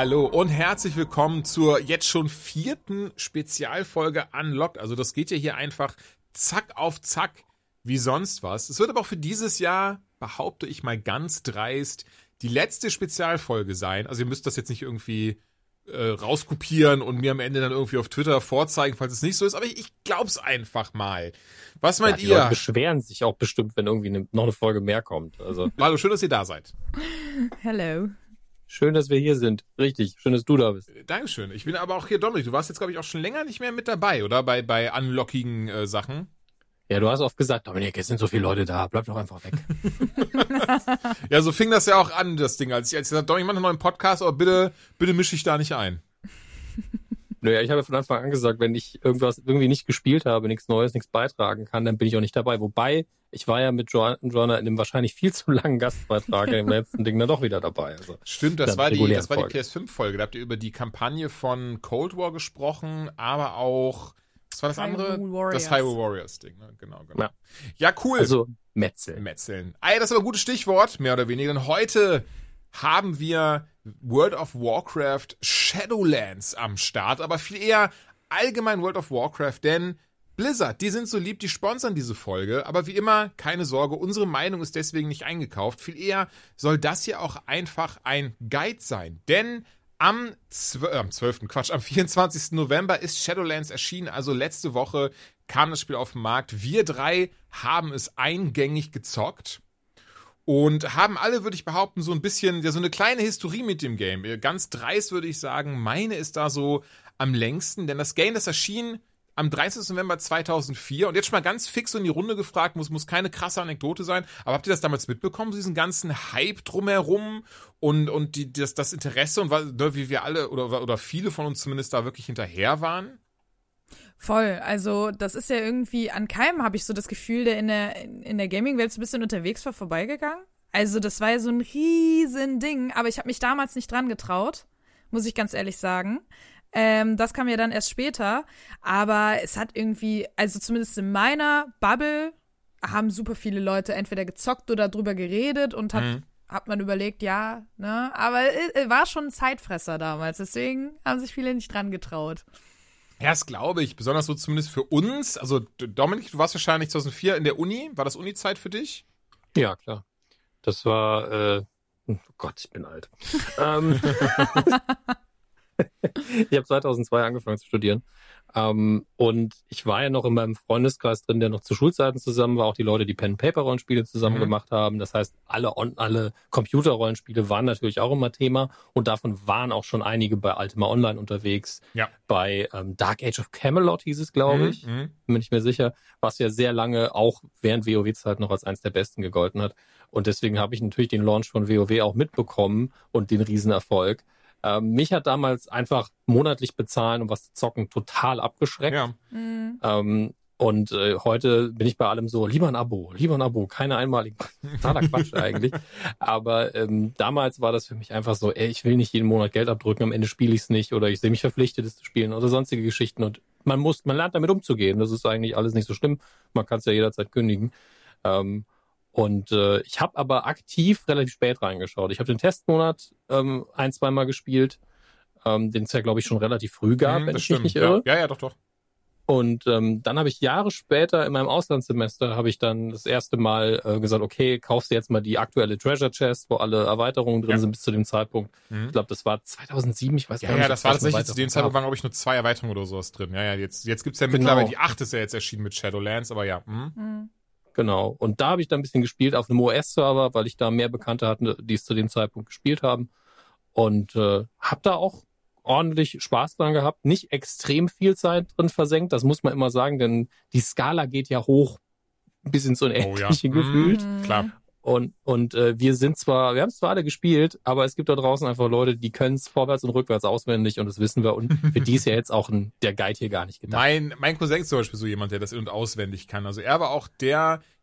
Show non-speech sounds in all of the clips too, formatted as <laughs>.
Hallo und herzlich willkommen zur jetzt schon vierten Spezialfolge Unlocked. Also das geht ja hier einfach zack auf zack wie sonst was. Es wird aber auch für dieses Jahr, behaupte ich mal ganz dreist, die letzte Spezialfolge sein. Also ihr müsst das jetzt nicht irgendwie äh, rauskopieren und mir am Ende dann irgendwie auf Twitter vorzeigen, falls es nicht so ist. Aber ich, ich glaub's einfach mal. Was meint ja, die ihr? Leute beschweren sich auch bestimmt, wenn irgendwie ne, noch eine Folge mehr kommt. Also Hallo, schön, dass ihr da seid. Hello. Schön, dass wir hier sind. Richtig, schön, dass du da bist. Dankeschön. Ich bin aber auch hier, Dominik. Du warst jetzt, glaube ich, auch schon länger nicht mehr mit dabei, oder? Bei, bei unlockigen äh, Sachen. Ja, du hast oft gesagt, Dominik, es sind so viele Leute da, bleib doch einfach weg. <laughs> Ja, so fing das ja auch an, das Ding. Als ich, als ich gesagt habe, Dominik, mach einen neuen Podcast, aber bitte, bitte mische ich da nicht ein. <laughs> naja, ich habe von Anfang an gesagt, wenn ich irgendwas irgendwie nicht gespielt habe, nichts Neues, nichts beitragen kann, dann bin ich auch nicht dabei. Wobei, ich war ja mit Jo- Joanna in einem wahrscheinlich viel zu langen Gastbeitrag im <laughs> letzten Ding dann doch wieder dabei. Also, Stimmt, das war die, das war die Folge. PS5-Folge. Da habt ihr über die Kampagne von Cold War gesprochen, aber auch, was war das andere? Warriors. Das Hyrule Warriors-Ding, ne? Genau, genau. Ja. Ja, cool. also Metzeln. Metzeln. Ey, das ist aber ein gutes Stichwort, mehr oder weniger. Denn heute haben wir World of Warcraft Shadowlands am Start, aber viel eher allgemein World of Warcraft, denn Blizzard, die sind so lieb, die sponsern diese Folge, aber wie immer, keine Sorge, unsere Meinung ist deswegen nicht eingekauft. Viel eher soll das hier auch einfach ein Guide sein, denn am, 12, äh, am 12. Quatsch, am 24. November ist Shadowlands erschienen, also letzte Woche kam das Spiel auf den Markt. Wir drei haben es eingängig gezockt und haben alle, würde ich behaupten, so ein bisschen, ja, so eine kleine Historie mit dem Game. Ganz dreist würde ich sagen, meine ist da so am längsten, denn das Game, das erschien am 30. November 2004 und jetzt schon mal ganz fix in die Runde gefragt, muss, muss keine krasse Anekdote sein, aber habt ihr das damals mitbekommen, diesen ganzen Hype drumherum und, und die, das, das Interesse und ne, wie wir alle oder, oder viele von uns zumindest da wirklich hinterher waren? Voll. Also, das ist ja irgendwie an keinem, habe ich so das Gefühl, der in der, in der Gaming-Welt so ein bisschen unterwegs war, vorbeigegangen. Also, das war ja so ein riesen Ding, aber ich habe mich damals nicht dran getraut, muss ich ganz ehrlich sagen. Ähm, das kam ja dann erst später, aber es hat irgendwie, also zumindest in meiner Bubble haben super viele Leute entweder gezockt oder drüber geredet und hat, Mhm. hat man überlegt, ja, ne, aber es war schon ein Zeitfresser damals, deswegen haben sich viele nicht dran getraut. Ja, das glaube ich, besonders so zumindest für uns. Also Dominik, du warst wahrscheinlich 2004 in der Uni. War das Uni-Zeit für dich? Ja, klar. Das war, äh, oh Gott, ich bin alt. <laughs> ähm, <laughs> <laughs> ich habe 2002 angefangen zu studieren. Ähm, und ich war ja noch in meinem Freundeskreis drin, der noch zu Schulzeiten zusammen war. Auch die Leute, die Pen-Paper-Rollenspiele zusammen Mhm. gemacht haben. Das heißt, alle, on, alle Computer-Rollenspiele waren natürlich auch immer Thema. Und davon waren auch schon einige bei Ultima Online unterwegs. Ja. Bei ähm, Dark Age of Camelot hieß es, glaube ich Mhm. bin mir nicht mehr sicher, was ja sehr lange auch während WoW-Zeit noch als eins der besten gegolten hat. Und deswegen habe ich natürlich den Launch von WoW auch mitbekommen und den Riesenerfolg. Ähm, mich hat damals einfach monatlich bezahlen, um was zu zocken, total abgeschreckt. Ja. Mhm. Ähm, und äh, heute bin ich bei allem so, lieber ein Abo, lieber ein Abo, keine einmaligen. <laughs> Totaler Quatsch eigentlich. Aber ähm, damals war das für mich einfach so, ey, ich will nicht jeden Monat Geld abdrücken, am Ende spiele ich es nicht oder ich sehe mich verpflichtet, es zu spielen oder sonstige Geschichten. Und man muss, man lernt damit umzugehen. Das ist eigentlich alles nicht so schlimm. Man kann es ja jederzeit kündigen. Ähm, und äh, ich habe aber aktiv relativ spät reingeschaut. Ich habe den Testmonat ähm, ein, zweimal gespielt, ähm, den es ja, glaube ich, schon relativ früh gab, Mhm, wenn das ich mich nicht ja. irre. ja, ja, doch, doch. Und ähm, dann habe ich Jahre später in meinem Auslandssemester habe ich dann das erste Mal äh, gesagt, okay, kaufst du jetzt mal die aktuelle Treasure Chest, wo alle Erweiterungen drin Ja. sind bis zu dem Zeitpunkt. Mhm. Ich glaube, das war 2007, ich weiß Ja, gar nicht. ja, das war tatsächlich zu dem Zeitpunkt waren, glaube ich, nur zwei Erweiterungen oder sowas drin. Ja, ja, jetzt, jetzt gibt's ja Genau. mittlerweile die achte ist ja jetzt erschienen mit Shadowlands, aber ja. Mhm. Mhm. Genau. Und da habe ich dann ein bisschen gespielt auf einem OS-Server, weil ich da mehr Bekannte hatte, die es zu dem Zeitpunkt gespielt haben. Und äh, habe da auch ordentlich Spaß dran gehabt. Nicht extrem viel Zeit drin versenkt, das muss man immer sagen, denn die Skala geht ja hoch bis ins Oh ja. Unendliche Mhm. gefühlt. Klar. Und, und äh, wir sind zwar, wir haben es zwar alle gespielt, aber es gibt da draußen einfach Leute, die können es vorwärts und rückwärts auswendig und das wissen wir. Und für die ist ja jetzt auch ein, der Guide hier gar nicht gedacht. Mein, mein Cousin ist zum Beispiel so jemand, der das in- und auswendig kann. Also er war auch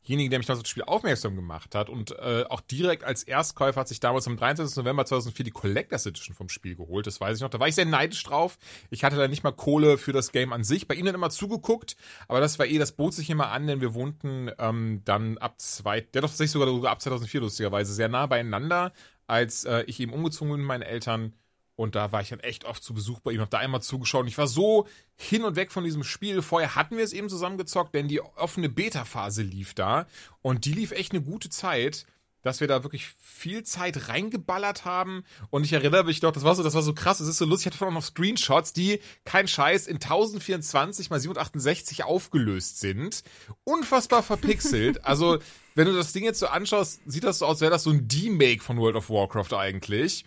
derjenige, der mich damals auf das Spiel aufmerksam gemacht hat und äh, auch direkt als Erstkäufer hat sich damals am 23. November 2004 die Collectors Edition vom Spiel geholt. Das weiß ich noch. Da war ich sehr neidisch drauf. Ich hatte da nicht mal Kohle für das Game an sich. Bei ihnen immer zugeguckt, aber das war eh, das bot sich immer an, denn wir wohnten ähm, dann ab zwei, der doch tatsächlich sogar, sogar ab 2004 lustigerweise sehr nah beieinander, als äh, ich eben umgezogen bin mit meinen Eltern. Und da war ich dann echt oft zu Besuch bei ihm, hab da einmal zugeschaut. Und ich war so hin und weg von diesem Spiel. Vorher hatten wir es eben zusammengezockt, denn die offene Beta-Phase lief da. Und die lief echt eine gute Zeit dass wir da wirklich viel Zeit reingeballert haben. Und ich erinnere mich doch, das war so, das war so krass, es ist so lustig, ich hatte vorhin noch Screenshots, die, kein Scheiß, in 1024 mal 768 aufgelöst sind. Unfassbar verpixelt. <laughs> also, wenn du das Ding jetzt so anschaust, sieht das so aus, als wäre das so ein D-Make von World of Warcraft eigentlich.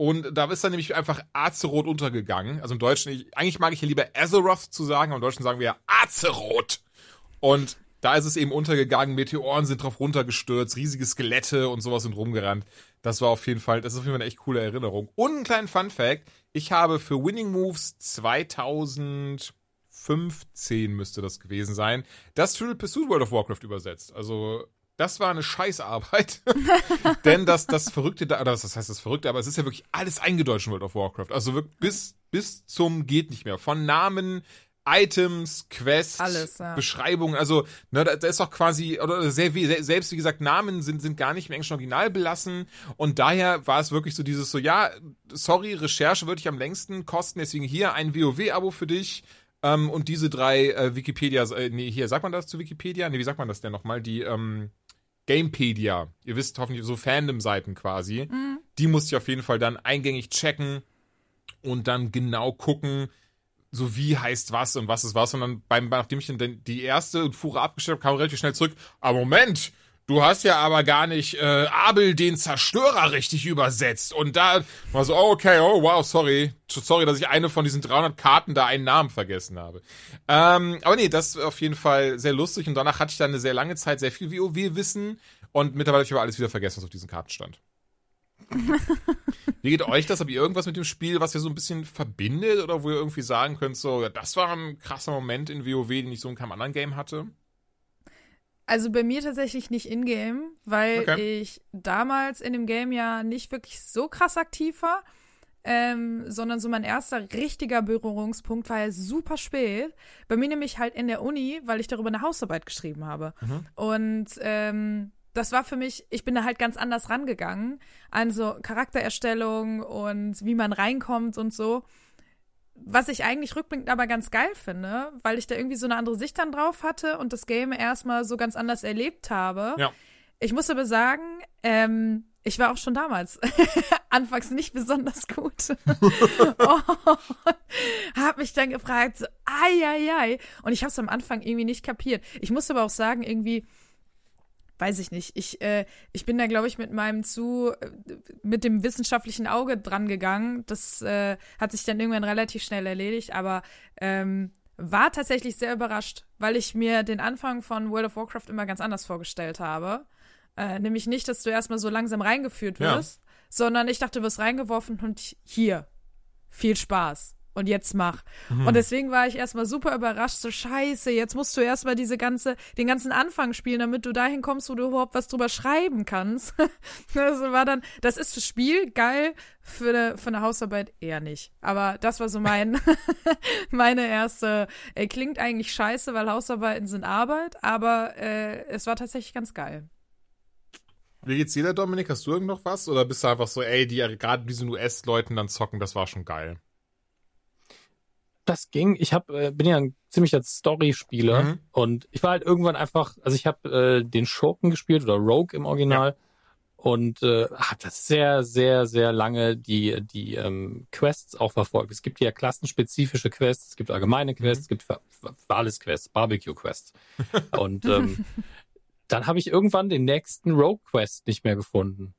Und da ist dann nämlich einfach Azeroth untergegangen. Also im Deutschen, ich, eigentlich mag ich hier lieber Azeroth zu sagen, aber im Deutschen sagen wir ja Azeroth. Und da ist es eben untergegangen, Meteoren sind drauf runtergestürzt, riesige Skelette und sowas sind rumgerannt. Das war auf jeden Fall, das ist auf jeden Fall eine echt coole Erinnerung. Und ein kleinen Fun Fact, ich habe für Winning Moves 2015 müsste das gewesen sein, das Triple Pursuit World of Warcraft übersetzt. Also das war eine Scheißarbeit. <laughs> Denn das, das Verrückte da, oder das heißt das Verrückte, aber es ist ja wirklich alles eingedeutscht in World of Warcraft. Also wirklich bis, bis zum geht nicht mehr. Von Namen, Items, Quests, Alles, ja. Beschreibungen, also ne, da, da ist auch quasi, oder sehr, sehr, selbst wie gesagt, Namen sind, sind gar nicht im englischen Original belassen und daher war es wirklich so dieses so, ja, sorry, Recherche würde ich am längsten kosten, deswegen hier ein WoW-Abo für dich ähm, und diese drei äh, Wikipedia, äh, nee, hier, sagt man das zu Wikipedia? Nee, wie sagt man das denn nochmal? Die, ähm, Gamepedia, ihr wisst hoffentlich so Fandom-Seiten quasi, Mhm. die musste ich auf jeden Fall dann eingängig checken und dann genau gucken, so wie heißt was und was ist was. Und dann, beim, nachdem ich dann die erste Fuhre abgestellt habe, kam relativ schnell zurück. Aber Moment, du hast ja aber gar nicht äh, Abel den Zerstörer richtig übersetzt. Und da war so, oh, okay, oh wow, sorry. Sorry, dass ich eine von diesen 300 Karten da einen Namen vergessen habe. Ähm, aber nee, das ist auf jeden Fall sehr lustig. Und danach hatte ich dann eine sehr lange Zeit sehr viel WoW-Wissen. Und mittlerweile habe ich aber alles wieder vergessen, was auf diesen Karten stand. <laughs> Wie geht euch das? Habt ihr irgendwas mit dem Spiel, was ihr so ein bisschen verbindet oder wo ihr irgendwie sagen könnt, so, ja, das war ein krasser Moment in WoW, den ich so in keinem anderen Game hatte? Also bei mir tatsächlich nicht in-game, weil Okay. ich damals in dem Game ja nicht wirklich so krass aktiv war, ähm, sondern so mein erster richtiger Berührungspunkt war ja super spät. Bei mir nämlich halt in der Uni, weil ich darüber eine Hausarbeit geschrieben habe. Und ähm, das war für mich, ich bin da halt ganz anders rangegangen an so Charaktererstellung und wie man reinkommt und so. Was ich eigentlich rückblickend aber ganz geil finde, weil ich da irgendwie so eine andere Sicht dann drauf hatte und das Game erstmal so ganz anders erlebt habe. Ja. Ich muss aber sagen, ähm, ich war auch schon damals <laughs> anfangs nicht besonders gut. und <laughs> <laughs> hab mich dann gefragt, so, ai, ai, ai. Und ich habe es am Anfang irgendwie nicht kapiert. Ich muss aber auch sagen, irgendwie, weiß ich nicht, ich, äh, ich bin da, glaube ich, mit meinem zu, äh, mit dem wissenschaftlichen Auge dran gegangen. Das äh, hat sich dann irgendwann relativ schnell erledigt, aber ähm, war tatsächlich sehr überrascht, weil ich mir den Anfang von World of Warcraft immer ganz anders vorgestellt habe. Äh, nämlich nicht, dass du erstmal so langsam reingeführt Ja. wirst, sondern ich dachte, du wirst reingeworfen und hier, viel Spaß. Und jetzt mach. Und deswegen war ich erstmal super überrascht, so scheiße, jetzt musst du erstmal diese ganze, den ganzen Anfang spielen, damit du dahin kommst, wo du überhaupt was drüber schreiben kannst. <laughs> das war dann, das ist fürs Spiel geil, für eine, für eine Hausarbeit eher nicht. Aber das war so mein, <laughs> meine erste, äh, klingt eigentlich scheiße, weil Hausarbeiten sind Arbeit, aber äh, es war tatsächlich ganz geil. Wie geht's dir da, Dominik? Hast du irgend noch was? Oder bist du einfach so, ey, die gerade diesen US-Leuten dann zocken, das war schon geil? Das ging. Ich hab, äh, bin ja ein ziemlicher Story-Spieler Mhm. und ich war halt irgendwann einfach, also ich habe äh, den Schurken gespielt oder Rogue im Original und äh, habe das sehr, sehr, sehr lange die die ähm, Quests auch verfolgt. Es gibt ja klassenspezifische Quests, es gibt allgemeine Quests, es gibt für, für alles Quests, Barbecue Quests <laughs> und ähm, dann habe ich irgendwann den nächsten Rogue Quest nicht mehr gefunden.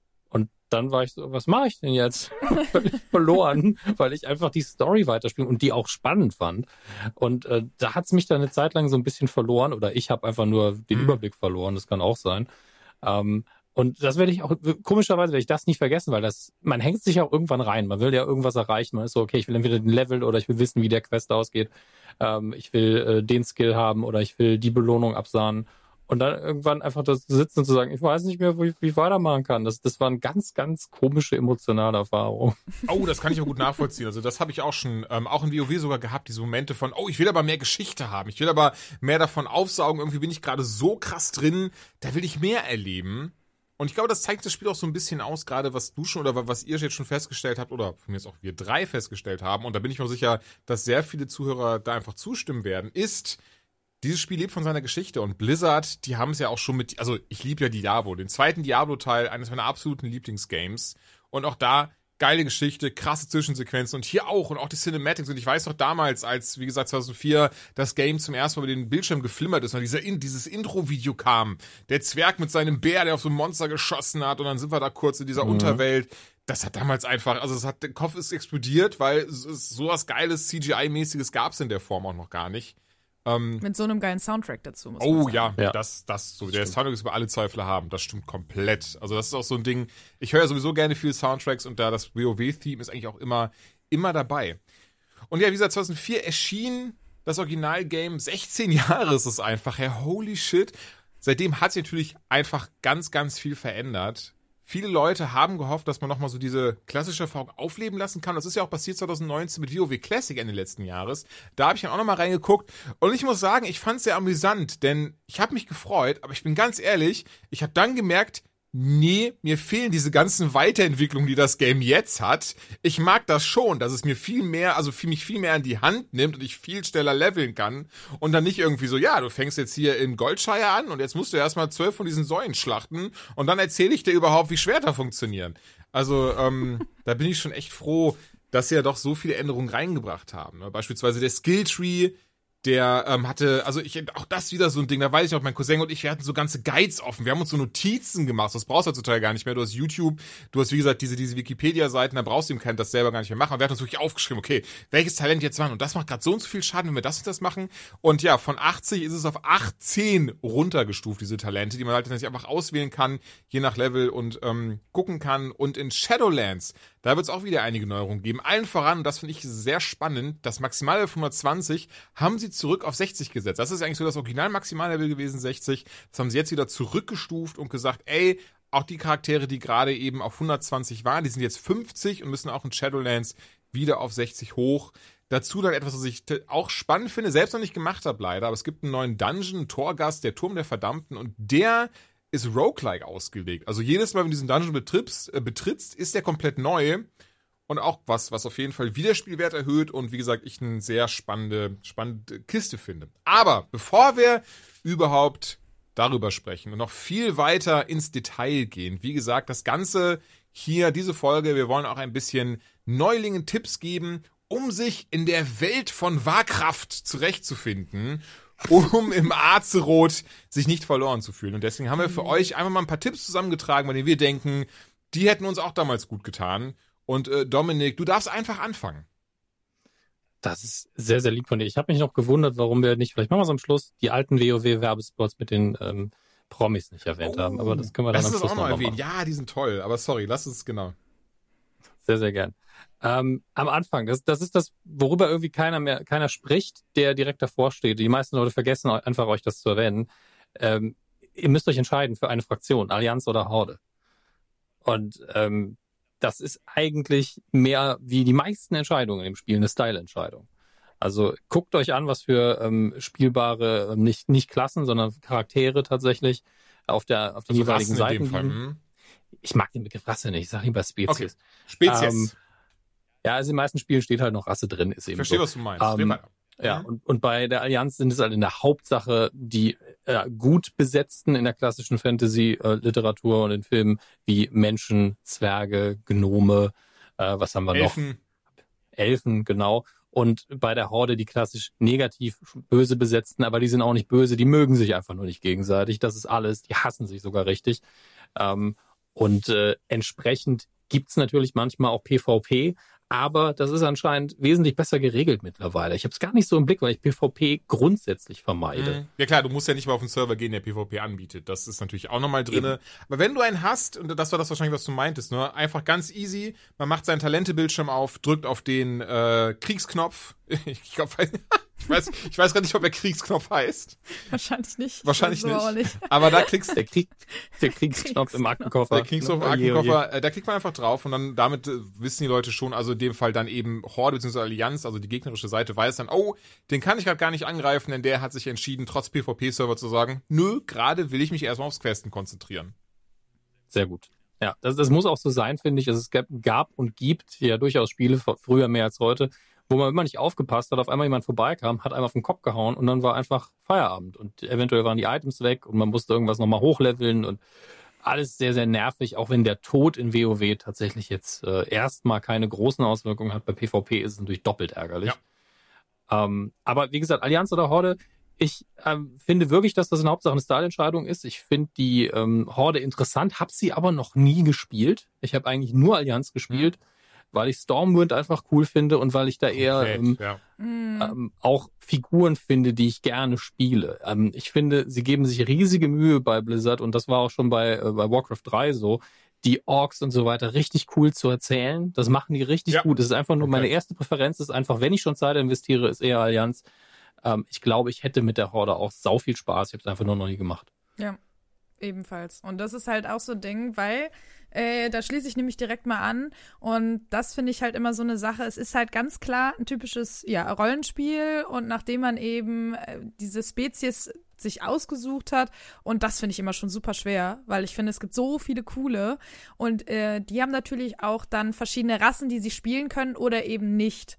Dann war ich so, was mache ich denn jetzt? <laughs> Völlig verloren, weil ich einfach die Story weiterspielen und die auch spannend fand. Und äh, da hat's mich dann eine Zeit lang so ein bisschen verloren oder ich habe einfach nur den Mhm. Überblick verloren, das kann auch sein. Ähm, und das werde ich auch, komischerweise werde ich das nicht vergessen, weil das, man hängt sich auch irgendwann rein. Man will ja irgendwas erreichen. Man ist so, okay, ich will entweder den Level oder ich will wissen, wie der Quest ausgeht. Ähm, ich will äh, den Skill haben oder ich will die Belohnung absahnen. Und dann irgendwann einfach zu sitzen und zu sagen, ich weiß nicht mehr, wo ich, wie ich weitermachen kann. Das, das war eine ganz, ganz komische emotionale Erfahrung. Oh, das kann ich auch gut nachvollziehen. Also das habe ich auch schon, ähm, auch in WoW sogar gehabt, diese Momente von, oh, ich will aber mehr Geschichte haben. Ich will aber mehr davon aufsaugen. Irgendwie bin ich gerade so krass drin, da will ich mehr erleben. Und ich glaube, das zeigt das Spiel auch so ein bisschen aus, gerade was du schon oder was ihr jetzt schon festgestellt habt oder von mir jetzt auch wir drei festgestellt haben. Und da bin ich mir sicher, dass sehr viele Zuhörer da einfach zustimmen werden, ist, dieses Spiel lebt von seiner Geschichte und Blizzard, die haben es ja auch schon mit, also ich liebe ja Diablo, den zweiten Diablo-Teil, eines meiner absoluten Lieblingsgames. Und auch da geile Geschichte, krasse Zwischensequenzen und hier auch und auch die Cinematics. Und ich weiß noch damals, als, wie gesagt, 2004 das Game zum ersten Mal über den Bildschirm geflimmert ist und dieser in, dieses Intro-Video kam, der Zwerg mit seinem Bär, der auf so ein Monster geschossen hat und dann sind wir da kurz in dieser mhm. Unterwelt. Das hat damals einfach, also es hat, der Kopf ist explodiert, weil so was Geiles, CGI-mäßiges gab es in der Form auch noch gar nicht. Ähm, Mit so einem geilen Soundtrack dazu. Muss oh ja, ja, das, das so. Das der Soundtrack ist über alle Zweifel haben. Das stimmt komplett. Also das ist auch so ein Ding. Ich höre ja sowieso gerne viele Soundtracks und da das WoW-Theme ist eigentlich auch immer, immer dabei. Und ja, wie gesagt, 2004 erschien das Originalgame. 16 <laughs> Jahre ist es einfach. Ja, holy shit. Seitdem hat sich natürlich einfach ganz, ganz viel verändert. Viele Leute haben gehofft, dass man nochmal so diese klassische Erfahrung aufleben lassen kann. Das ist ja auch passiert 2019 mit WoW Classic Ende letzten Jahres. Da habe ich dann auch nochmal reingeguckt. Und ich muss sagen, ich fand es sehr amüsant, denn ich habe mich gefreut, aber ich bin ganz ehrlich, ich habe dann gemerkt, nee, mir fehlen diese ganzen Weiterentwicklungen, die das Game jetzt hat. Ich mag das schon, dass es mir viel mehr, also viel, mich viel mehr an die Hand nimmt und ich viel schneller leveln kann und dann nicht irgendwie so, ja, du fängst jetzt hier in Goldshire an und jetzt musst du erstmal zwölf von diesen Säulen schlachten und dann erzähle ich dir überhaupt, wie Schwerter funktionieren. Also, ähm, <laughs> da bin ich schon echt froh, dass sie ja doch so viele Änderungen reingebracht haben. Ne? Beispielsweise der Skilltree, der ähm, hatte, also ich, auch das wieder so ein Ding, da weiß ich noch, mein Cousin und ich, wir hatten so ganze Guides offen, wir haben uns so Notizen gemacht, das brauchst du heutzutage gar nicht mehr, du hast YouTube, du hast wie gesagt diese, diese Wikipedia-Seiten, da brauchst du ihm kein das selber gar nicht mehr machen, und wir hatten uns wirklich aufgeschrieben, okay, welches Talent jetzt wann und das macht gerade so und so viel Schaden, wenn wir das und das machen. Und ja, von 80 ist es auf 18 runtergestuft, diese Talente, die man halt tatsächlich einfach auswählen kann, je nach Level und ähm, gucken kann. Und in Shadowlands da wird es auch wieder einige Neuerungen geben. Allen voran, und das finde ich sehr spannend, das Maximallevel von 120 haben sie zurück auf 60 gesetzt. Das ist eigentlich so das Original-Maximallevel gewesen, 60. Das haben sie jetzt wieder zurückgestuft und gesagt, ey, auch die Charaktere, die gerade eben auf 120 waren, die sind jetzt 50 und müssen auch in Shadowlands wieder auf 60 hoch. Dazu dann etwas, was ich auch spannend finde, selbst noch nicht gemacht habe leider, aber es gibt einen neuen Dungeon, Torgast, der Turm der Verdammten und der ist roguelike ausgelegt. Also jedes Mal, wenn du diesen Dungeon betrittst, äh, betrittst, ist der komplett neu. Und auch was, was auf jeden Fall Wiederspielwert erhöht und wie gesagt, ich eine sehr spannende, spannende Kiste finde. Aber bevor wir überhaupt darüber sprechen und noch viel weiter ins Detail gehen, wie gesagt, das Ganze hier, diese Folge, wir wollen auch ein bisschen Neulingen Tipps geben, um sich in der Welt von Wahrkraft zurechtzufinden um im Azeroth sich nicht verloren zu fühlen. Und deswegen haben wir für mhm. euch einfach mal ein paar Tipps zusammengetragen, bei denen wir denken, die hätten uns auch damals gut getan. Und äh, Dominik, du darfst einfach anfangen. Das ist sehr, sehr lieb von dir. Ich habe mich noch gewundert, warum wir nicht, vielleicht machen wir es am Schluss, die alten WoW-Werbespots mit den ähm, Promis nicht erwähnt oh, haben. Aber das können wir dann am Schluss auch noch erwähnen. Ja, die sind toll. Aber sorry, lass es genau. Sehr, sehr gern. Ähm, am Anfang, das, das ist das, worüber irgendwie keiner mehr, keiner spricht, der direkt davor steht. Die meisten Leute vergessen einfach euch das zu erwähnen. Ähm, ihr müsst euch entscheiden für eine Fraktion, Allianz oder Horde. Und ähm, das ist eigentlich mehr wie die meisten Entscheidungen im Spiel eine Style-Entscheidung. Also guckt euch an, was für ähm, spielbare, ähm, nicht, nicht Klassen, sondern Charaktere tatsächlich auf der auf den also jeweiligen Seiten. Fall, hm? Ich mag den Begriff Rasse nicht, ich sage lieber Spezies. Okay. Spezies. Ähm, ja, also in den meisten Spielen steht halt noch Rasse drin. Ist eben Verstehe, so. was du meinst. Ähm, ja, mhm. und, und bei der Allianz sind es halt in der Hauptsache die äh, gut besetzten in der klassischen Fantasy-Literatur äh, und in Filmen wie Menschen, Zwerge, Gnome, äh, was haben wir Elfen. noch? Elfen, genau. Und bei der Horde die klassisch negativ böse besetzten, aber die sind auch nicht böse, die mögen sich einfach nur nicht gegenseitig. Das ist alles, die hassen sich sogar richtig. Ähm, und äh, entsprechend gibt's natürlich manchmal auch PvP, aber das ist anscheinend wesentlich besser geregelt mittlerweile. Ich habe es gar nicht so im Blick, weil ich PvP grundsätzlich vermeide. Mhm. Ja klar, du musst ja nicht mal auf den Server gehen, der PvP anbietet. Das ist natürlich auch nochmal. Eben. Aber wenn du einen hast, und das war das wahrscheinlich, was du meintest, ne? einfach ganz easy, man macht seinen Talentebildschirm auf, drückt auf den äh, Kriegsknopf. <laughs> ich glaube, <laughs> ich weiß, ich weiß gar nicht, ob der Kriegsknopf heißt. Wahrscheinlich nicht. Wahrscheinlich nicht. nicht. Aber da klickst der, Krieg, der <laughs> Kriegsknopf im Aktenkoffer. Der Kriegsknopf im Aktenkoffer, äh, da klickt man einfach drauf und dann damit äh, wissen die Leute schon, also in dem Fall dann eben Horde bzw. Allianz, also die gegnerische Seite weiß dann, oh, den kann ich gerade gar nicht angreifen, denn der hat sich entschieden, trotz PvP-Server zu sagen, nö, gerade will ich mich erstmal aufs Questen konzentrieren. sehr gut. Ja, das, das muss auch so sein, finde ich. Also es gab, gab und gibt ja durchaus Spiele, früher mehr als heute, wo man immer nicht aufgepasst hat, auf einmal jemand vorbeikam, hat einmal auf den Kopf gehauen und dann war einfach Feierabend und eventuell waren die Items weg und man musste irgendwas nochmal hochleveln und alles sehr, sehr nervig, auch wenn der Tod in WoW tatsächlich jetzt äh, erstmal keine großen Auswirkungen hat. Bei PvP ist es natürlich doppelt ärgerlich. Ja. Ähm, aber wie gesagt, Allianz oder Horde, ich ähm, finde wirklich, dass das in Hauptsache eine Style-Entscheidung ist. Ich finde die ähm, Horde interessant, habe sie aber noch nie gespielt. Ich habe eigentlich nur Allianz gespielt. Mhm weil ich Stormwind einfach cool finde und weil ich da eher ähm, ja. Mhm. ähm, auch Figuren finde, die ich gerne spiele. Ähm, ich finde, sie geben sich riesige Mühe bei Blizzard und das war auch schon bei, äh, bei Warcraft 3 so, die Orks und so weiter richtig cool zu erzählen. Das machen die richtig ja. gut. Das ist einfach nur okay. meine erste Präferenz, ist einfach, wenn ich schon Zeit investiere, ist eher Allianz. Ähm, ich glaube, ich hätte mit der Horde auch sau viel Spaß. Ich habe es einfach nur noch nie gemacht. Ja, ebenfalls. Und das ist halt auch so ein Ding, weil äh, da schließe ich nämlich direkt mal an. Und das finde ich halt immer so eine Sache. Es ist halt ganz klar ein typisches ja, Rollenspiel. Und nachdem man eben äh, diese Spezies sich ausgesucht hat. Und das finde ich immer schon super schwer, weil ich finde, es gibt so viele coole. Und äh, die haben natürlich auch dann verschiedene Rassen, die sie spielen können oder eben nicht.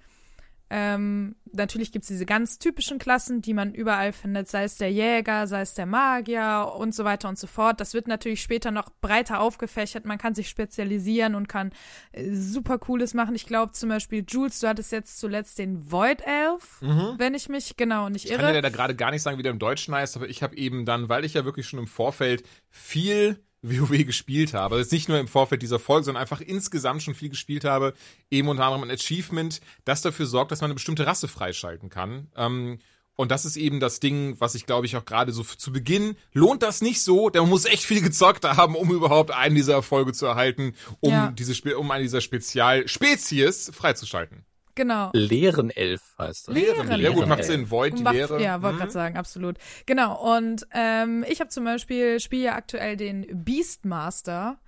Ähm, natürlich gibt es diese ganz typischen Klassen, die man überall findet, sei es der Jäger, sei es der Magier und so weiter und so fort. Das wird natürlich später noch breiter aufgefächert. Man kann sich spezialisieren und kann äh, super Cooles machen. Ich glaube zum Beispiel, Jules, du hattest jetzt zuletzt den Void Elf, mhm. wenn ich mich genau nicht irre. Ich kann dir da gerade gar nicht sagen, wie der im Deutschen heißt, aber ich habe eben dann, weil ich ja wirklich schon im Vorfeld viel WoW gespielt habe. Also nicht nur im Vorfeld dieser Folge, sondern einfach insgesamt schon viel gespielt habe. Eben unter anderem ein Achievement, das dafür sorgt, dass man eine bestimmte Rasse freischalten kann. Ähm, und das ist eben das Ding, was ich glaube ich auch gerade so zu Beginn lohnt das nicht so. Der muss echt viel gezockt haben, um überhaupt einen dieser Erfolge zu erhalten, um ja. diese um einen dieser Spezialspezies freizuschalten. Genau. Lehren-Elf heißt das. Lehren. Ja gut, macht Sinn. Void, die Lehre. Ja, wollte mhm. gerade sagen, absolut. Genau. Und ähm, ich habe zum Beispiel, spiele ja aktuell den Beastmaster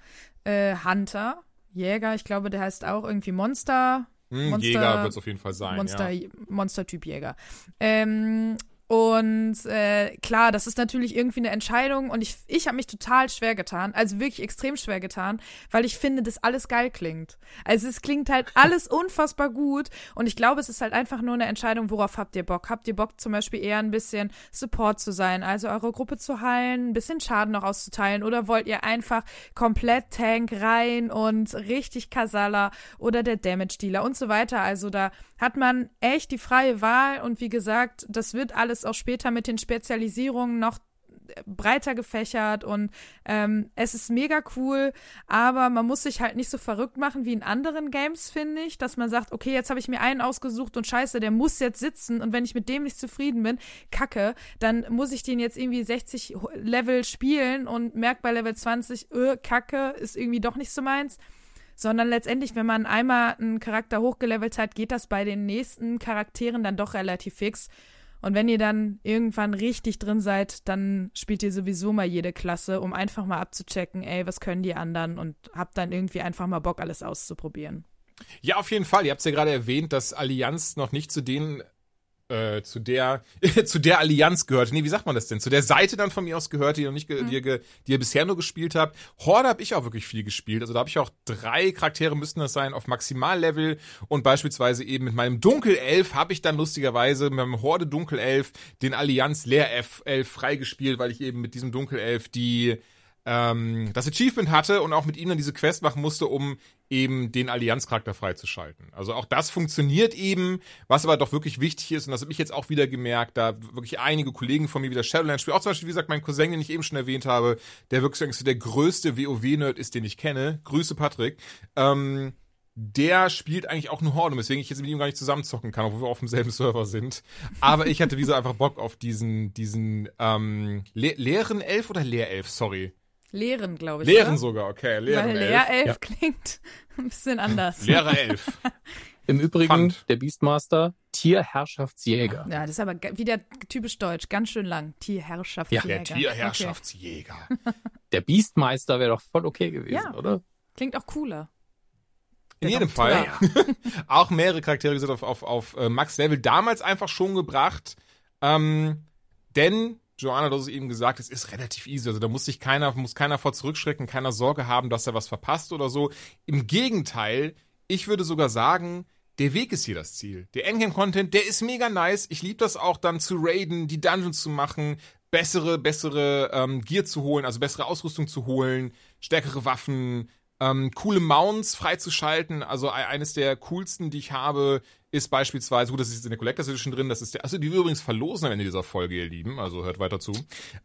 äh, Hunter. Jäger, ich glaube, der heißt auch irgendwie Monster. Hm, Monster Jäger wird es auf jeden Fall sein. Monster, ja. Monster-Typ Jäger. Ähm, und äh, klar, das ist natürlich irgendwie eine Entscheidung und ich, ich habe mich total schwer getan, also wirklich extrem schwer getan, weil ich finde, dass alles geil klingt. Also es klingt halt alles unfassbar gut und ich glaube, es ist halt einfach nur eine Entscheidung, worauf habt ihr Bock? Habt ihr Bock zum Beispiel eher ein bisschen Support zu sein, also eure Gruppe zu heilen, ein bisschen Schaden noch auszuteilen oder wollt ihr einfach komplett Tank rein und richtig Kasala oder der Damage Dealer und so weiter. Also da hat man echt die freie Wahl und wie gesagt, das wird alles auch später mit den Spezialisierungen noch breiter gefächert und ähm, es ist mega cool, aber man muss sich halt nicht so verrückt machen wie in anderen Games, finde ich, dass man sagt, okay, jetzt habe ich mir einen ausgesucht und scheiße, der muss jetzt sitzen und wenn ich mit dem nicht zufrieden bin, kacke, dann muss ich den jetzt irgendwie 60 Level spielen und merke bei Level 20, öh, kacke, ist irgendwie doch nicht so meins sondern letztendlich, wenn man einmal einen Charakter hochgelevelt hat, geht das bei den nächsten Charakteren dann doch relativ fix. Und wenn ihr dann irgendwann richtig drin seid, dann spielt ihr sowieso mal jede Klasse, um einfach mal abzuchecken, ey, was können die anderen und habt dann irgendwie einfach mal Bock, alles auszuprobieren. Ja, auf jeden Fall. Ihr habt es ja gerade erwähnt, dass Allianz noch nicht zu den äh, zu der <laughs> zu der Allianz gehört. Nee, wie sagt man das denn? Zu der Seite dann von mir aus gehört, die ihr noch nicht, mhm. die, ihr, die ihr bisher nur gespielt habt. Horde habe ich auch wirklich viel gespielt. Also da habe ich auch drei Charaktere müssten das sein auf Maximallevel und beispielsweise eben mit meinem Dunkelelf habe ich dann lustigerweise mit meinem Horde Dunkelelf den Allianz Leerelf freigespielt, weil ich eben mit diesem Dunkelelf die ähm, das Achievement hatte und auch mit ihm dann diese Quest machen musste, um eben den Allianzcharakter freizuschalten. Also auch das funktioniert eben, was aber doch wirklich wichtig ist, und das habe ich jetzt auch wieder gemerkt, da wirklich einige Kollegen von mir wieder Shadowlands spielen, auch zum Beispiel, wie gesagt, mein Cousin, den ich eben schon erwähnt habe, der wirklich der größte WoW-Nerd ist, den ich kenne. Grüße, Patrick. Ähm, der spielt eigentlich auch nur Horde, weswegen ich jetzt mit ihm gar nicht zusammenzocken kann, obwohl wir auf demselben <laughs> Server sind. Aber ich hatte wie so einfach Bock auf diesen, diesen ähm, Le leeren Elf oder Leerelf, sorry. Lehren, glaube ich. Lehren oder? sogar, okay. Lehren Weil Lehrelf ja. klingt <laughs> ein bisschen anders. Lehrer Elf. <laughs> Im Übrigen, Fand. der Beastmaster, Tierherrschaftsjäger. Ja, das ist aber wieder typisch deutsch, ganz schön lang. Tierherrschaftsjäger. Ja, der Tierherrschaftsjäger. Okay. <laughs> Der Beastmeister wäre doch voll okay gewesen, ja. oder? Klingt auch cooler. In jedem Fall. Ja. auch mehrere Charaktere sind auf, auf, auf äh, Max Level damals einfach schon gebracht. Ähm, denn Joanna, du hast es eben gesagt, es ist relativ easy. Also da muss sich keiner, muss keiner vor zurückschrecken, keiner Sorge haben, dass er was verpasst oder so. Im Gegenteil, ich würde sogar sagen, der Weg ist hier das Ziel. Der Endgame-Content, der ist mega nice. Ich liebe das auch dann zu raiden, die Dungeons zu machen, bessere, bessere ähm, Gear zu holen, also bessere Ausrüstung zu holen, stärkere Waffen, ähm, coole Mounts freizuschalten. Also eines der coolsten, die ich habe, ist beispielsweise, gut, das ist jetzt in der Collectors Edition drin, das ist der, also die wir übrigens verlosen am Ende dieser Folge, ihr Lieben, also hört weiter zu.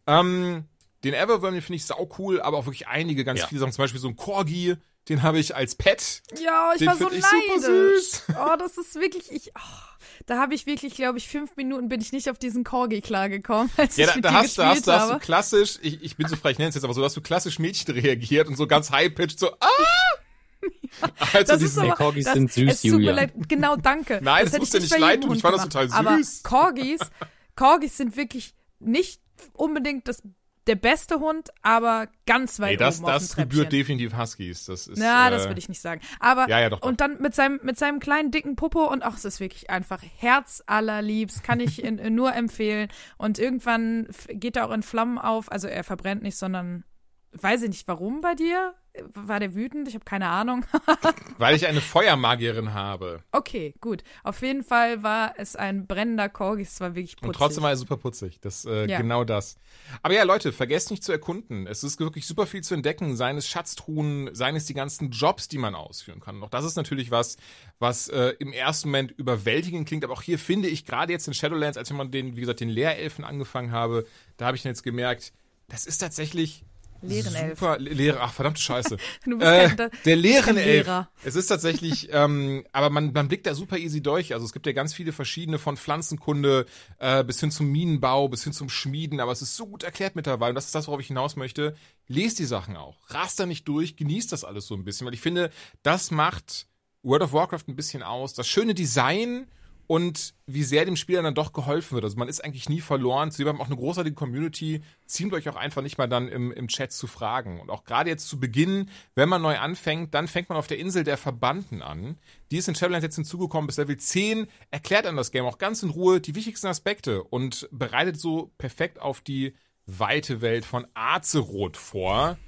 Ähm, den Everworm, den finde ich sau cool, aber auch wirklich einige ganz Ja. viele Sachen, zum Beispiel so ein Corgi, den habe ich als Pet. Ja, ich Den war so ich super neidisch. süß. Oh, das ist wirklich, ich, oh, da habe ich wirklich, glaube ich, fünf Minuten bin ich nicht auf diesen Corgi klargekommen, <laughs> als Ja, ich da, mit da, hast, da, hast, da hast du klassisch, ich, ich bin so frei, ich nenne es jetzt aber so, da hast du klassisch Mädchen reagiert und so ganz high-pitched so, ah! <laughs> Also Das ist diesen, aber, Corgis das, sind süß, es tut mir Julia. leid, genau, danke. Nein, das ich dir nicht leid tun, ich fand das total Aber süß. Corgis, Corgis sind wirklich nicht unbedingt das, der beste Hund, aber ganz weit Ey, das, oben auf das gebührt definitiv Huskies. Das ist, Ja, äh, das würde ich nicht sagen. Aber Ja, ja, doch, doch. und dann mit seinem mit seinem kleinen dicken Popo und ach, es ist wirklich einfach Herz allerliebst, kann ich in, <laughs> nur empfehlen. Und irgendwann geht er auch in Flammen auf. Also er verbrennt nicht, sondern weiß ich nicht warum bei dir. War der wütend? Ich habe keine Ahnung. <laughs> Weil ich eine Feuermagierin habe. okay, gut. Auf jeden Fall war es ein brennender Corgi. Es war wirklich putzig. Und trotzdem war er super putzig. Das, äh, Ja. genau das. Aber ja, Leute, vergesst nicht zu erkunden. Es ist wirklich super viel zu entdecken. Seien es Schatztruhen, seien es die ganzen Jobs, die man ausführen kann. Und auch das ist natürlich was, was äh, im ersten Moment überwältigend klingt. Aber auch hier finde ich gerade jetzt in Shadowlands, als ich mal den, wie gesagt, den Lehrelfen angefangen habe, da habe ich jetzt gemerkt, das ist tatsächlich Leeren Elf. super. Le Lehre, ach verdammte Scheiße. <laughs> Du bist Äh, der leeren kein Elf. Lehrer. Es ist tatsächlich, <laughs> ähm, aber man, man blickt da super easy durch. Also es gibt ja ganz viele verschiedene von Pflanzenkunde äh, bis hin zum Minenbau, bis hin zum Schmieden. Aber es ist so gut erklärt mittlerweile. Und das ist das, worauf ich hinaus möchte. Lest die Sachen auch. Rast da nicht durch. Genießt das alles so ein bisschen. Weil ich finde, das macht World of Warcraft ein bisschen aus. Das schöne Design und wie sehr dem Spieler dann doch geholfen wird. Also man ist eigentlich nie verloren. Sie haben auch eine großartige Community. Ziemt euch auch einfach nicht mal dann im, im Chat zu fragen. Und auch gerade jetzt zu Beginn, wenn man neu anfängt, dann fängt man auf der Insel der Verbannten an. Die ist in Shadowlands jetzt hinzugekommen bis Level 10, erklärt an das Game auch ganz in Ruhe die wichtigsten Aspekte und bereitet so perfekt auf die weite Welt von Azeroth vor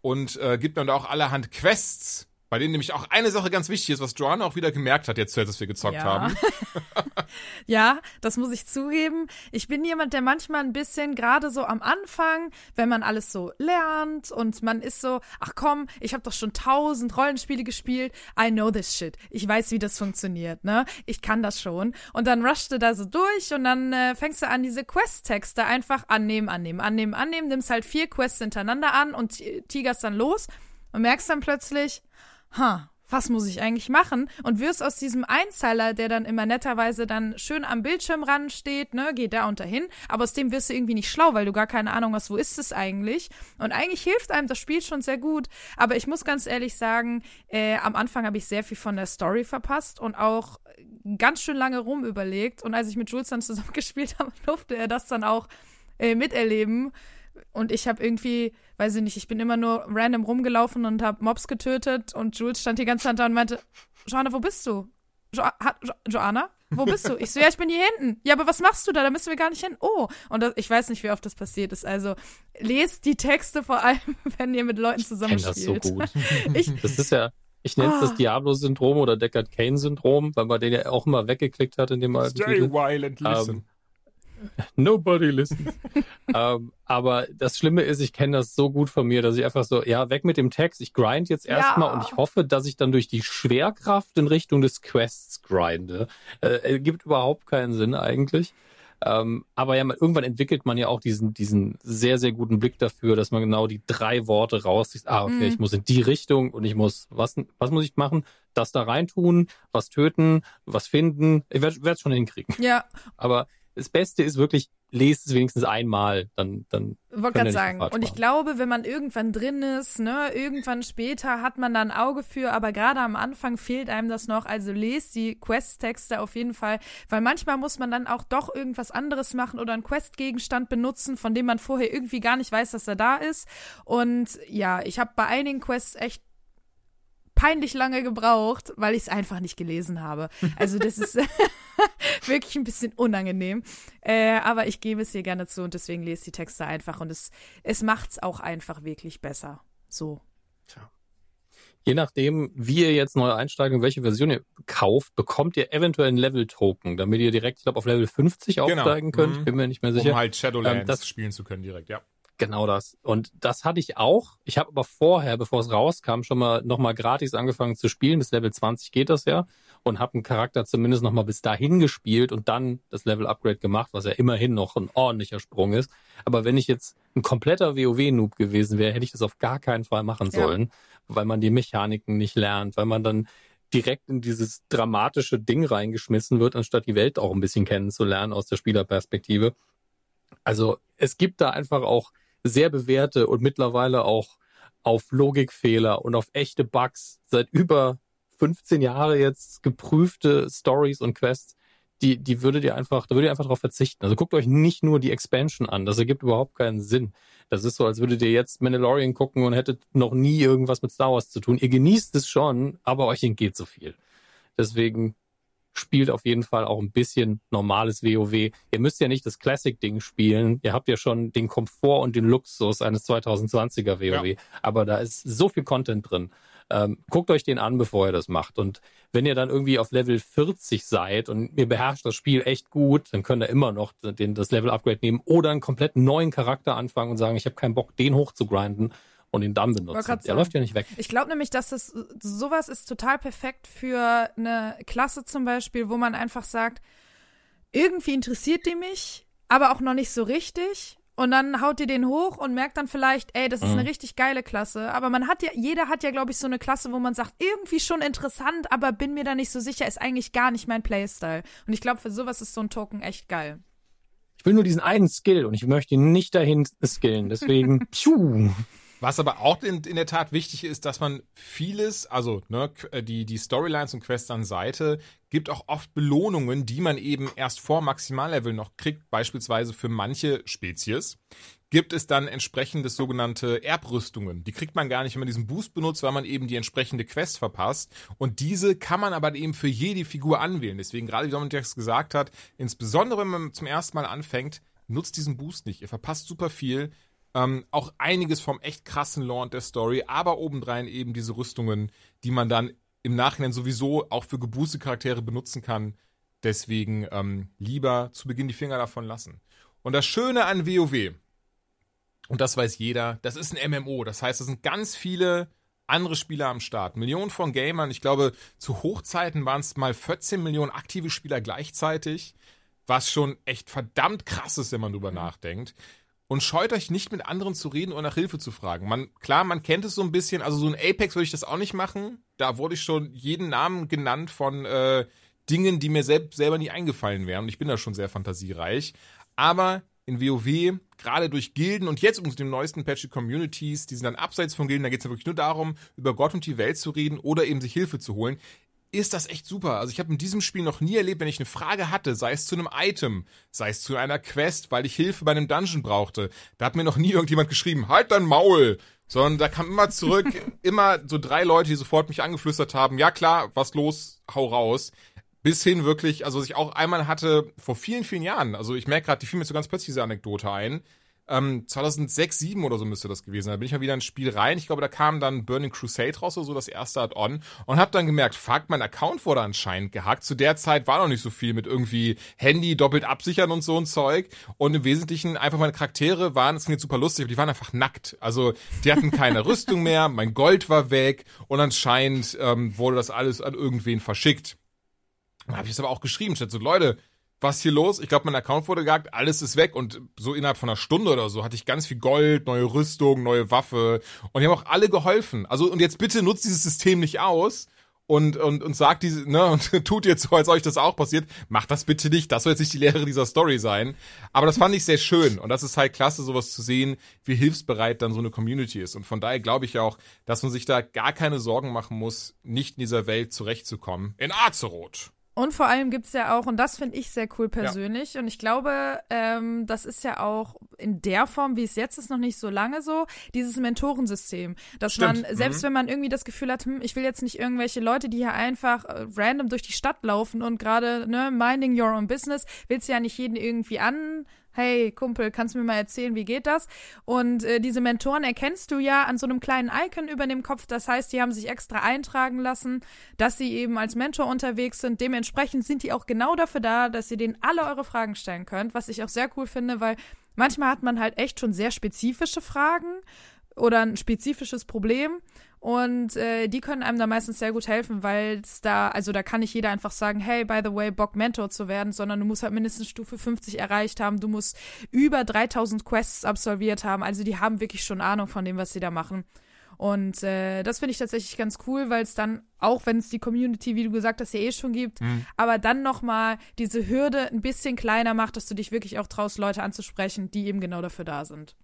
und äh, gibt dann da auch allerhand Quests, bei denen nämlich auch eine Sache ganz wichtig ist, was Joanna auch wieder gemerkt hat, jetzt, als wir gezockt Ja. haben. <laughs> Ja, das muss ich zugeben. Ich bin jemand, der manchmal ein bisschen, gerade so am Anfang, wenn man alles so lernt und man ist so, ach komm, ich habe doch schon tausend Rollenspiele gespielt, I know this shit. Ich weiß, wie das funktioniert, ne? Ich kann das schon. Und dann rushst du da so durch und dann äh, fängst du an, diese Quest-Texte einfach annehmen, annehmen, annehmen, annehmen, nimmst halt vier Quests hintereinander an und ti- tigerst dann los und merkst dann plötzlich, ha, was muss ich eigentlich machen? Und wirst aus diesem Einzeiler, der dann immer netterweise dann schön am Bildschirmrand steht, ne, geht da unter hin, aber aus dem wirst du irgendwie nicht schlau, weil du gar keine Ahnung hast, wo ist es eigentlich? Und eigentlich hilft einem das Spiel schon sehr gut, aber ich muss ganz ehrlich sagen, äh, am Anfang habe ich sehr viel von der Story verpasst und auch ganz schön lange rum überlegt und als ich mit Jules dann zusammengespielt <laughs> habe, durfte er das dann auch äh, miterleben. Und ich habe irgendwie, weiß ich nicht, ich bin immer nur random rumgelaufen und habe Mobs getötet und Jules stand die ganze Zeit da und meinte, Joanna, wo bist du? Jo ha jo Joanna? Wo bist du? Ich so, ja, ich bin hier hinten. Ja, aber was machst du da? Da müssen wir gar nicht hin. Oh. Und das, ich weiß nicht, wie oft das passiert ist. Also, lest die Texte vor allem, <laughs> wenn ihr mit Leuten Ich kenne das so zusammenspielt. gut. <laughs> Ich, Das ist ja, ich nenne es das Ah. Diablo-Syndrom oder Deckard Kane-Syndrom, weil man den ja auch immer weggeklickt hat in dem alten Stay while and listen. Ähm, Nobody listens. <laughs> ähm, aber das Schlimme ist, ich kenne das so gut von mir, dass ich einfach so, ja, weg mit dem Text, ich grind jetzt Ja. erstmal und ich hoffe, dass ich dann durch die Schwerkraft in Richtung des Quests grinde. Äh, gibt überhaupt keinen Sinn eigentlich. Ähm, aber ja, man, irgendwann entwickelt man ja auch diesen, diesen sehr, sehr guten Blick dafür, dass man genau die drei Worte rauszieht. Ah, okay, Mhm. ich muss in die Richtung und ich muss, was, was muss ich machen? Das da reintun, was töten, was finden. Ich werde es schon hinkriegen. ja, Aber das Beste ist wirklich, lest es wenigstens einmal, dann, dann wollte gerade sagen. Und ich glaube, wenn man irgendwann drin ist, ne, irgendwann später hat man da ein Auge für, aber gerade am Anfang fehlt einem das noch. Also lest die Quest-Texte auf jeden Fall, weil manchmal muss man dann auch doch irgendwas anderes machen oder einen Quest-Gegenstand benutzen, von dem man vorher irgendwie gar nicht weiß, dass er da ist. Und ja, ich habe bei einigen Quests echt peinlich lange gebraucht, weil ich es einfach nicht gelesen habe. Also das ist <laughs> wirklich ein bisschen unangenehm. Äh, aber ich gebe es hier gerne zu und deswegen lese die Texte einfach und es, es macht es auch einfach wirklich besser. So. Tja. Je nachdem, wie ihr jetzt neu einsteigt und welche Version ihr kauft, bekommt ihr eventuell einen Level-Token, damit ihr direkt, ich glaube, auf Level 50 genau. aufsteigen könnt. Mhm. Bin mir nicht mehr sicher. Um halt Shadowlands ähm, das, spielen zu können direkt, ja. Genau das. Und das hatte ich auch. Ich habe aber vorher, bevor es rauskam, schon mal nochmal gratis angefangen zu spielen. Bis Level 20 geht das ja. Und habe einen Charakter zumindest nochmal bis dahin gespielt und dann das Level-Upgrade gemacht, was ja immerhin noch ein ordentlicher Sprung ist. Aber wenn ich jetzt ein kompletter WoW-Noob gewesen wäre, hätte ich das auf gar keinen Fall machen sollen, ja. weil man die Mechaniken nicht lernt, weil man dann direkt in dieses dramatische Ding reingeschmissen wird, anstatt die Welt auch ein bisschen kennenzulernen aus der Spielerperspektive. Also es gibt da einfach auch sehr bewährte und mittlerweile auch auf Logikfehler und auf echte Bugs seit über 15 Jahre jetzt geprüfte Stories und Quests, die, die würdet ihr einfach, da würdet ihr einfach darauf verzichten. Also guckt euch nicht nur die Expansion an. Das ergibt überhaupt keinen Sinn. Das ist so, als würdet ihr jetzt Mandalorian gucken und hättet noch nie irgendwas mit Star Wars zu tun. Ihr genießt es schon, aber euch entgeht so viel. Deswegen spielt auf jeden Fall auch ein bisschen normales WoW. Ihr müsst ja nicht das Classic-Ding spielen. Ihr habt ja schon den Komfort und den Luxus eines 2020er WoW. Ja. Aber da ist so viel Content drin. Ähm, guckt euch den an, bevor ihr das macht. Und wenn ihr dann irgendwie auf Level 40 seid und ihr beherrscht das Spiel echt gut, dann könnt ihr immer noch den, das Level-Upgrade nehmen oder einen komplett neuen Charakter anfangen und sagen, ich habe keinen Bock, den hochzugrinden und ihn dann benutzen. Der läuft ja nicht weg. Ich glaube nämlich, dass das sowas ist total perfekt für eine Klasse zum Beispiel, wo man einfach sagt, irgendwie interessiert die mich, aber auch noch nicht so richtig. Und dann haut ihr den hoch und merkt dann vielleicht, ey, das ist mhm. eine richtig geile Klasse. Aber man hat ja, jeder hat ja, glaube ich, so eine Klasse, wo man sagt, irgendwie schon interessant, aber bin mir da nicht so sicher, ist eigentlich gar nicht mein Playstyle. Und ich glaube, für sowas ist so ein Token echt geil. Ich will nur diesen einen Skill und ich möchte ihn nicht dahin skillen. Deswegen, <laughs> pschuh. Was aber auch in, in, der Tat wichtig ist, dass man vieles, also ne, äh, die, die Storylines und Quests an Seite, gibt auch oft Belohnungen, die man eben erst vor Maximallevel noch kriegt, beispielsweise für manche Spezies. Gibt es dann entsprechende sogenannte Erbrüstungen. Die kriegt man gar nicht, wenn man diesen Boost benutzt, weil man eben die entsprechende Quest verpasst. Und diese kann man aber eben für jede Figur anwählen. Deswegen, gerade wie Dominik gesagt hat, insbesondere wenn man zum ersten Mal anfängt, nutzt diesen Boost nicht. Ihr verpasst super viel ähm, auch einiges vom echt krassen Lore der Story, aber obendrein eben diese Rüstungen, die man dann im Nachhinein sowieso auch für gebooste Charaktere benutzen kann. Deswegen ähm, lieber zu Beginn die Finger davon lassen. Und das Schöne an WoW, und das weiß jeder, das ist ein MMO. Das heißt, es sind ganz viele andere Spieler am Start. Millionen von Gamern. Ich glaube, zu Hochzeiten waren es mal 14 Millionen aktive Spieler gleichzeitig. Was schon echt verdammt krass ist, wenn man drüber nachdenkt und scheut euch nicht mit anderen zu reden oder nach Hilfe zu fragen. Man, klar, man kennt es so ein bisschen, also so ein Apex würde ich das auch nicht machen. Da wurde ich schon jeden Namen genannt von äh, Dingen, die mir selbst selber nie eingefallen wären. Und ich bin da schon sehr fantasiereich. Aber in WoW, gerade durch Gilden und jetzt unter dem neuesten Patch Communities, die sind dann abseits von Gilden, da geht es ja wirklich nur darum, über Gott und die Welt zu reden oder eben sich Hilfe zu holen ist das echt super. Also ich habe in diesem Spiel noch nie erlebt, wenn ich eine Frage hatte, sei es zu einem Item, sei es zu einer Quest, weil ich Hilfe bei einem Dungeon brauchte. Da hat mir noch nie irgendjemand geschrieben, halt dein Maul. Sondern da kam immer zurück, <laughs> immer so drei Leute, die sofort mich angeflüstert haben, ja klar, was los, hau raus. Bis hin wirklich, also was ich auch einmal hatte vor vielen, vielen Jahren. Also ich merke gerade, die fiel mir so ganz plötzlich diese Anekdote ein ähm, 2006, 2007 oder so müsste das gewesen sein. Da bin ich mal wieder ins Spiel rein. Ich glaube, da kam dann Burning Crusade raus oder so, das erste Add-on. Und habe dann gemerkt, fuck, mein Account wurde anscheinend gehackt. Zu der Zeit war noch nicht so viel mit irgendwie Handy doppelt absichern und so ein Zeug. Und im Wesentlichen einfach meine Charaktere waren, das klingt super lustig, aber die waren einfach nackt. Also die hatten keine <laughs> Rüstung mehr, mein Gold war weg und anscheinend ähm, wurde das alles an irgendwen verschickt. Dann habe ich es aber auch geschrieben, statt so, Leute, was hier los? Ich glaube, mein Account wurde gehackt, alles ist weg und so innerhalb von einer Stunde oder so hatte ich ganz viel Gold, neue Rüstung, neue Waffe und die haben auch alle geholfen. Also und jetzt bitte nutzt dieses System nicht aus und und und sagt diese ne <laughs> und tut jetzt so, als euch das auch passiert. Macht das bitte nicht. Das soll jetzt nicht die Lehre dieser Story sein. Aber das fand ich sehr schön und das ist halt klasse, sowas zu sehen, wie hilfsbereit dann so eine Community ist. Und von daher glaube ich auch, dass man sich da gar keine Sorgen machen muss, nicht in dieser Welt zurechtzukommen. In Azeroth. Und vor allem gibt es ja auch, und das finde ich sehr cool persönlich, ja. und ich glaube, ähm, das ist ja auch in der Form, wie es jetzt ist, noch nicht so lange so, dieses Mentorensystem. Dass Stimmt. man, selbst Mhm. wenn man irgendwie das Gefühl hat, hm, ich will jetzt nicht irgendwelche Leute, die hier einfach äh, random durch die Stadt laufen und gerade, ne, minding your own business, willst du ja nicht jeden irgendwie an hey Kumpel, kannst du mir mal erzählen, wie geht das? Und äh, diese Mentoren erkennst du ja an so einem kleinen Icon über dem Kopf. Das heißt, die haben sich extra eintragen lassen, dass sie eben als Mentor unterwegs sind. Dementsprechend sind die auch genau dafür da, dass ihr denen alle eure Fragen stellen könnt, was ich auch sehr cool finde, weil manchmal hat man halt echt schon sehr spezifische Fragen oder ein spezifisches Problem. Und äh, die können einem da meistens sehr gut helfen, weil es da, also da kann nicht jeder einfach sagen, hey, by the way, Bock Mentor zu werden, sondern du musst halt mindestens Stufe 50 erreicht haben, du musst über 3000 Quests absolviert haben. Also die haben wirklich schon Ahnung von dem, was sie da machen. Und äh, das finde ich tatsächlich ganz cool, weil es dann, auch wenn es die Community, wie du gesagt hast, ja eh schon gibt, Mhm. aber dann nochmal diese Hürde ein bisschen kleiner macht, dass du dich wirklich auch traust, Leute anzusprechen, die eben genau dafür da sind.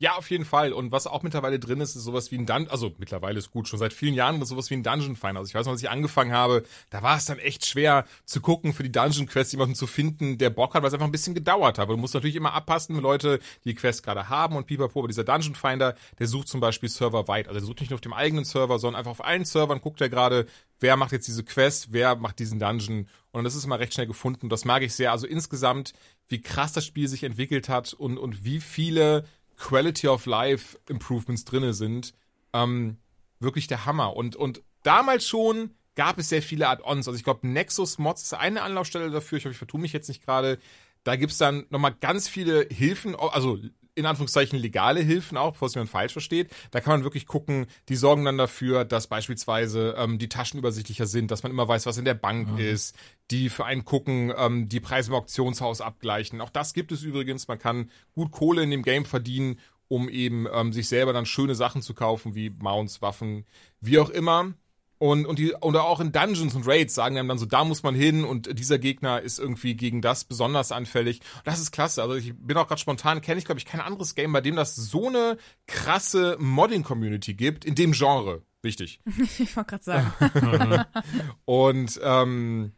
Ja, auf jeden Fall. Und was auch mittlerweile drin ist, ist sowas wie ein Dungeon, also mittlerweile ist gut, schon seit vielen Jahren ist sowas wie ein Dungeon Finder. Also ich weiß noch, als ich angefangen habe, da war es dann echt schwer zu gucken, für die Dungeon Quest jemanden zu finden, der Bock hat, weil es einfach ein bisschen gedauert hat. Weil du musst natürlich immer abpassen, wenn Leute die Quest gerade haben und pipapo, aber dieser Dungeon Finder, der sucht zum Beispiel serverweit. Also der sucht nicht nur auf dem eigenen Server, sondern einfach auf allen Servern guckt er gerade, wer macht jetzt diese Quest, wer macht diesen Dungeon. Und das ist immer recht schnell gefunden. Das mag ich sehr. Also insgesamt, wie krass das Spiel sich entwickelt hat und, und wie viele Quality of Life Improvements drinne sind, ähm, wirklich der Hammer. Und, und damals schon gab es sehr viele Add-ons. Also ich glaube, Nexus Mods ist eine Anlaufstelle dafür. Ich hoffe, ich vertue mich jetzt nicht gerade. Da gibt's dann nochmal ganz viele Hilfen, also in Anführungszeichen legale Hilfen auch, bevor es jemand falsch versteht. Da kann man wirklich gucken, die sorgen dann dafür, dass beispielsweise ähm, die Taschen übersichtlicher sind, dass man immer weiß, was in der Bank ist, die für einen gucken, ähm, die Preise im Auktionshaus abgleichen. Auch das gibt es übrigens. Man kann gut Kohle in dem Game verdienen, um eben ähm, sich selber dann schöne Sachen zu kaufen, wie Mounts, Waffen, wie auch immer. Und, und die, oder auch in Dungeons und Raids sagen einem dann so, da muss man hin und dieser Gegner ist irgendwie gegen das besonders anfällig. Und das ist klasse. Also ich bin auch gerade spontan, kenne ich, glaube ich, kein anderes Game, bei dem das so eine krasse Modding-Community gibt, in dem Genre. Wichtig. <laughs> Ich wollte gerade sagen. <laughs> Und ähm,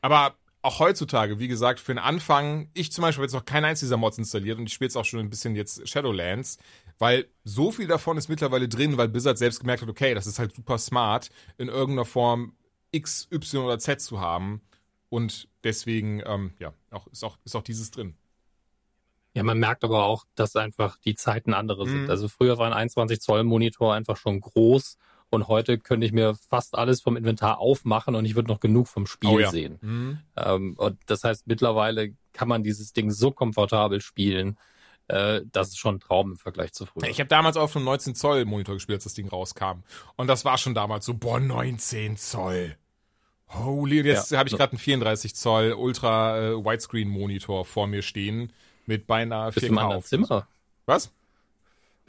aber auch heutzutage, wie gesagt, für den Anfang, ich zum Beispiel habe jetzt noch kein einziger Mods installiert und ich spiele jetzt auch schon ein bisschen jetzt Shadowlands, weil so viel davon ist mittlerweile drin, weil Blizzard selbst gemerkt hat, okay, das ist halt super smart, in irgendeiner Form X, Y oder Z zu haben. Und deswegen, ähm, ja, auch, ist, auch, ist auch dieses drin. Ja, man merkt aber auch, dass einfach die Zeiten andere sind. Mhm. Also früher war ein 21 Zoll Monitor einfach schon groß und heute könnte ich mir fast alles vom Inventar aufmachen und ich würde noch genug vom Spiel Oh ja. sehen. Mhm. Ähm, und das heißt, mittlerweile kann man dieses Ding so komfortabel spielen, äh, das ist schon ein Traum im Vergleich zu früher. Ich habe damals auf einem 19 Zoll Monitor gespielt, als das Ding rauskam. Und das war schon damals so, boah, 19 Zoll. Holy, jetzt Ja. habe ich gerade einen 34 Zoll Ultra äh, Widescreen Monitor vor mir stehen mit beinahe Bist du 4K. anderen Auflösung. Zimmer? Was?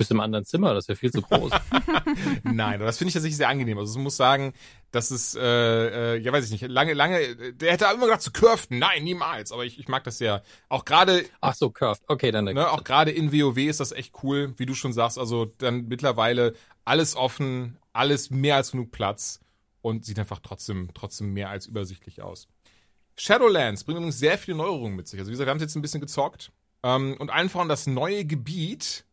Bist du im anderen Zimmer? Das ist ja viel zu groß. <laughs> Nein, das finde ich tatsächlich sehr angenehm. Also ich muss sagen, das ist, äh, äh, ja weiß ich nicht, lange, lange, der hätte immer gedacht zu curved. Nein, niemals. Aber ich, ich mag das sehr. Auch gerade Ach so, curved. Okay, dann. Ne, auch gerade in WoW ist das echt cool, wie du schon sagst. Also dann mittlerweile alles offen, alles mehr als genug Platz und sieht einfach trotzdem, trotzdem mehr als übersichtlich aus. Shadowlands bringt übrigens sehr viele Neuerungen mit sich. Also wie gesagt, wir haben es jetzt ein bisschen gezockt. Ähm, und allen voran das neue Gebiet,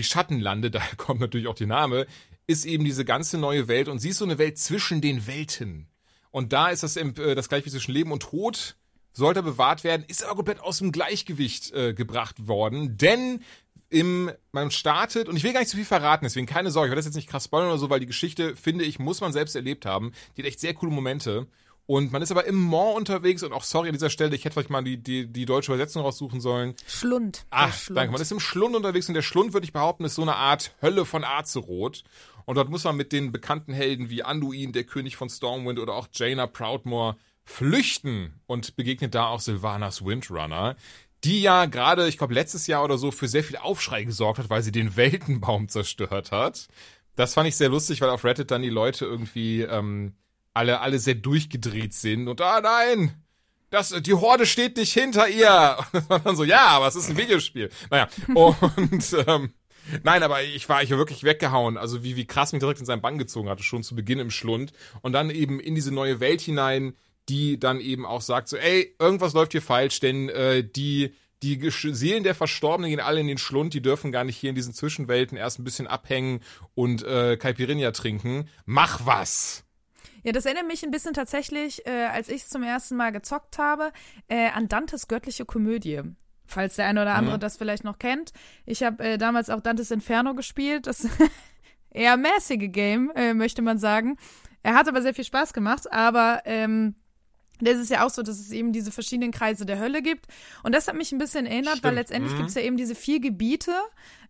die Schattenlande, <laughs> daher kommt natürlich auch die Name, ist eben diese ganze neue Welt und sie ist so eine Welt zwischen den Welten. Und da ist das, äh, das Gleichgewicht zwischen Leben und Tod sollte bewahrt werden, ist aber komplett aus dem Gleichgewicht äh, gebracht worden, denn im, man startet, und ich will gar nicht zu viel verraten, deswegen keine Sorge, ich werde das jetzt nicht krass spoilern oder so, weil die Geschichte, finde ich, muss man selbst erlebt haben. Die hat echt sehr coole Momente. Und man ist aber im Mont unterwegs und auch sorry an dieser Stelle, ich hätte vielleicht mal die, die, die deutsche Übersetzung raussuchen sollen. Schlund. Ach, Schlund. danke. Man ist im Schlund unterwegs und der Schlund, würde ich behaupten, ist so eine Art Hölle von Azeroth. Und dort muss man mit den bekannten Helden wie Anduin, der König von Stormwind oder auch Jaina Proudmoore flüchten und begegnet da auch Sylvanas Windrunner, die ja gerade, ich glaube, letztes Jahr oder so für sehr viel Aufschrei gesorgt hat, weil sie den Weltenbaum zerstört hat. Das fand ich sehr lustig, weil auf Reddit dann die Leute irgendwie ähm, alle, alle sehr durchgedreht sind und ah nein, das, die Horde steht nicht hinter ihr. <laughs> Und dann so, ja, aber es ist ein Videospiel. Naja, und <laughs> ähm, nein, aber ich war, ich wirklich weggehauen. Also wie, wie krass mich direkt in seinen Bann gezogen hatte, schon zu Beginn im Schlund. Und dann eben in diese neue Welt hinein, die dann eben auch sagt so, ey, irgendwas läuft hier falsch, denn äh, die die Seelen der Verstorbenen gehen alle in den Schlund, die dürfen gar nicht hier in diesen Zwischenwelten erst ein bisschen abhängen und äh, Caipirinha trinken. Mach was! Ja, das erinnert mich ein bisschen tatsächlich, äh, als ich es zum ersten Mal gezockt habe, äh, an Dantes göttliche Komödie. Falls der eine oder andere Mhm. das vielleicht noch kennt. Ich habe äh, damals auch Dantes Inferno gespielt. Das <laughs> eher mäßige Game, äh, möchte man sagen. Er hat aber sehr viel Spaß gemacht, aber ähm, das ist ja auch so, dass es eben diese verschiedenen Kreise der Hölle gibt. Und das hat mich ein bisschen erinnert, weil Stimmt. letztendlich Mhm. gibt's ja eben diese vier Gebiete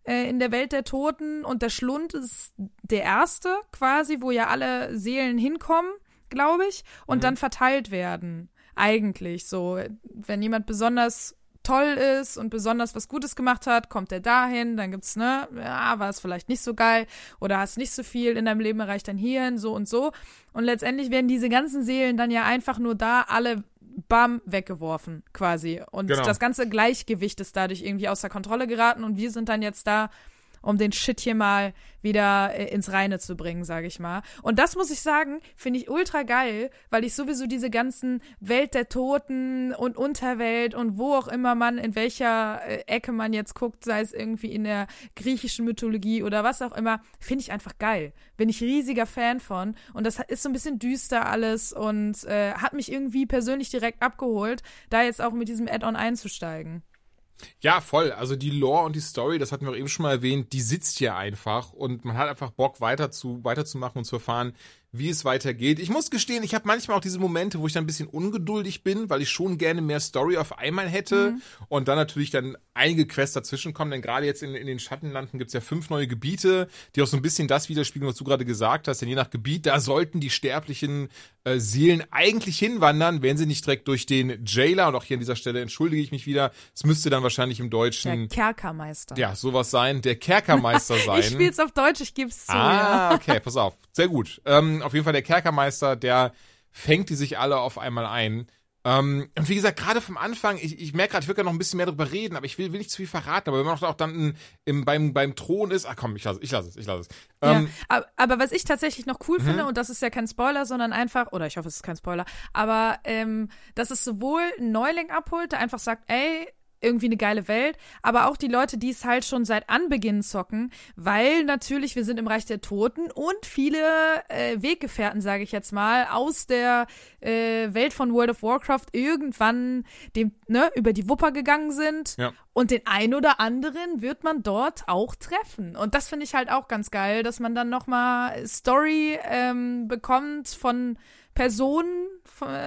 äh, in der Welt der Toten und der Schlund ist der erste quasi, wo ja alle Seelen hinkommen, glaube ich, und Mhm. dann verteilt werden. Eigentlich so. Wenn jemand besonders toll ist und besonders was Gutes gemacht hat, kommt er dahin, dann gibt's, ne, ja, war es vielleicht nicht so geil oder hast nicht so viel in deinem Leben erreicht, dann hierhin, so und so. Und letztendlich werden diese ganzen Seelen dann ja einfach nur da alle bam weggeworfen quasi. Und Genau. das ganze Gleichgewicht ist dadurch irgendwie außer Kontrolle geraten und wir sind dann jetzt da, um den Shit hier mal wieder äh, ins Reine zu bringen, sage ich mal. Und das muss ich sagen, finde ich ultra geil, weil ich sowieso diese ganzen Welt der Toten und Unterwelt und wo auch immer man, in welcher äh, Ecke man jetzt guckt, sei es irgendwie in der griechischen Mythologie oder was auch immer, finde ich einfach geil. Bin ich riesiger Fan von. Und das ist so ein bisschen düster alles und äh, hat mich irgendwie persönlich direkt abgeholt, da jetzt auch mit diesem Add-on einzusteigen. Ja, voll. Also die Lore und die Story, das hatten wir auch eben schon mal erwähnt, die sitzt hier einfach und man hat einfach Bock weiter zu, weiterzumachen und zu erfahren, wie es weitergeht. Ich muss gestehen, ich habe manchmal auch diese Momente, wo ich dann ein bisschen ungeduldig bin, weil ich schon gerne mehr Story auf einmal hätte und dann natürlich dann einige Quests dazwischen kommen, denn gerade jetzt in, in den Schattenlanden gibt's ja fünf neue Gebiete, die auch so ein bisschen das widerspiegeln, was du gerade gesagt hast, denn je nach Gebiet, da sollten die sterblichen äh, Seelen eigentlich hinwandern, wenn sie nicht direkt durch den Jailer, und auch hier an dieser Stelle entschuldige ich mich wieder, es müsste dann wahrscheinlich im Der Deutschen, Kerkermeister. ja, sowas sein, der Kerkermeister <laughs> sein. Ich spiel's auf Deutsch, ich geb's zu. ja. Ah, okay, pass auf. Sehr gut. Ähm, auf jeden Fall der Kerkermeister, der fängt die sich alle auf einmal ein. Ähm, und wie gesagt, gerade vom Anfang, ich, ich merke gerade, ich will gerne noch ein bisschen mehr drüber reden, aber ich will, will nicht zu viel verraten. Aber wenn man auch dann im, im, beim, beim Thron ist, ach komm, ich lasse ich lass es, ich lasse es. Ähm, ja, aber, aber was ich tatsächlich noch cool Mhm. finde, und das ist ja kein Spoiler, sondern einfach, oder ich hoffe, es ist kein Spoiler, aber ähm, dass es sowohl einen Neuling abholt, der einfach sagt, ey, irgendwie eine geile Welt, aber auch die Leute, die es halt schon seit Anbeginn zocken, weil natürlich wir sind im Reich der Toten und viele äh, Weggefährten, sage ich jetzt mal, aus der äh, Welt von World of Warcraft irgendwann dem ne über die Wupper gegangen sind Ja. und den ein oder anderen wird man dort auch treffen. Und das finde ich halt auch ganz geil, dass man dann nochmal Story ähm, bekommt von Personen,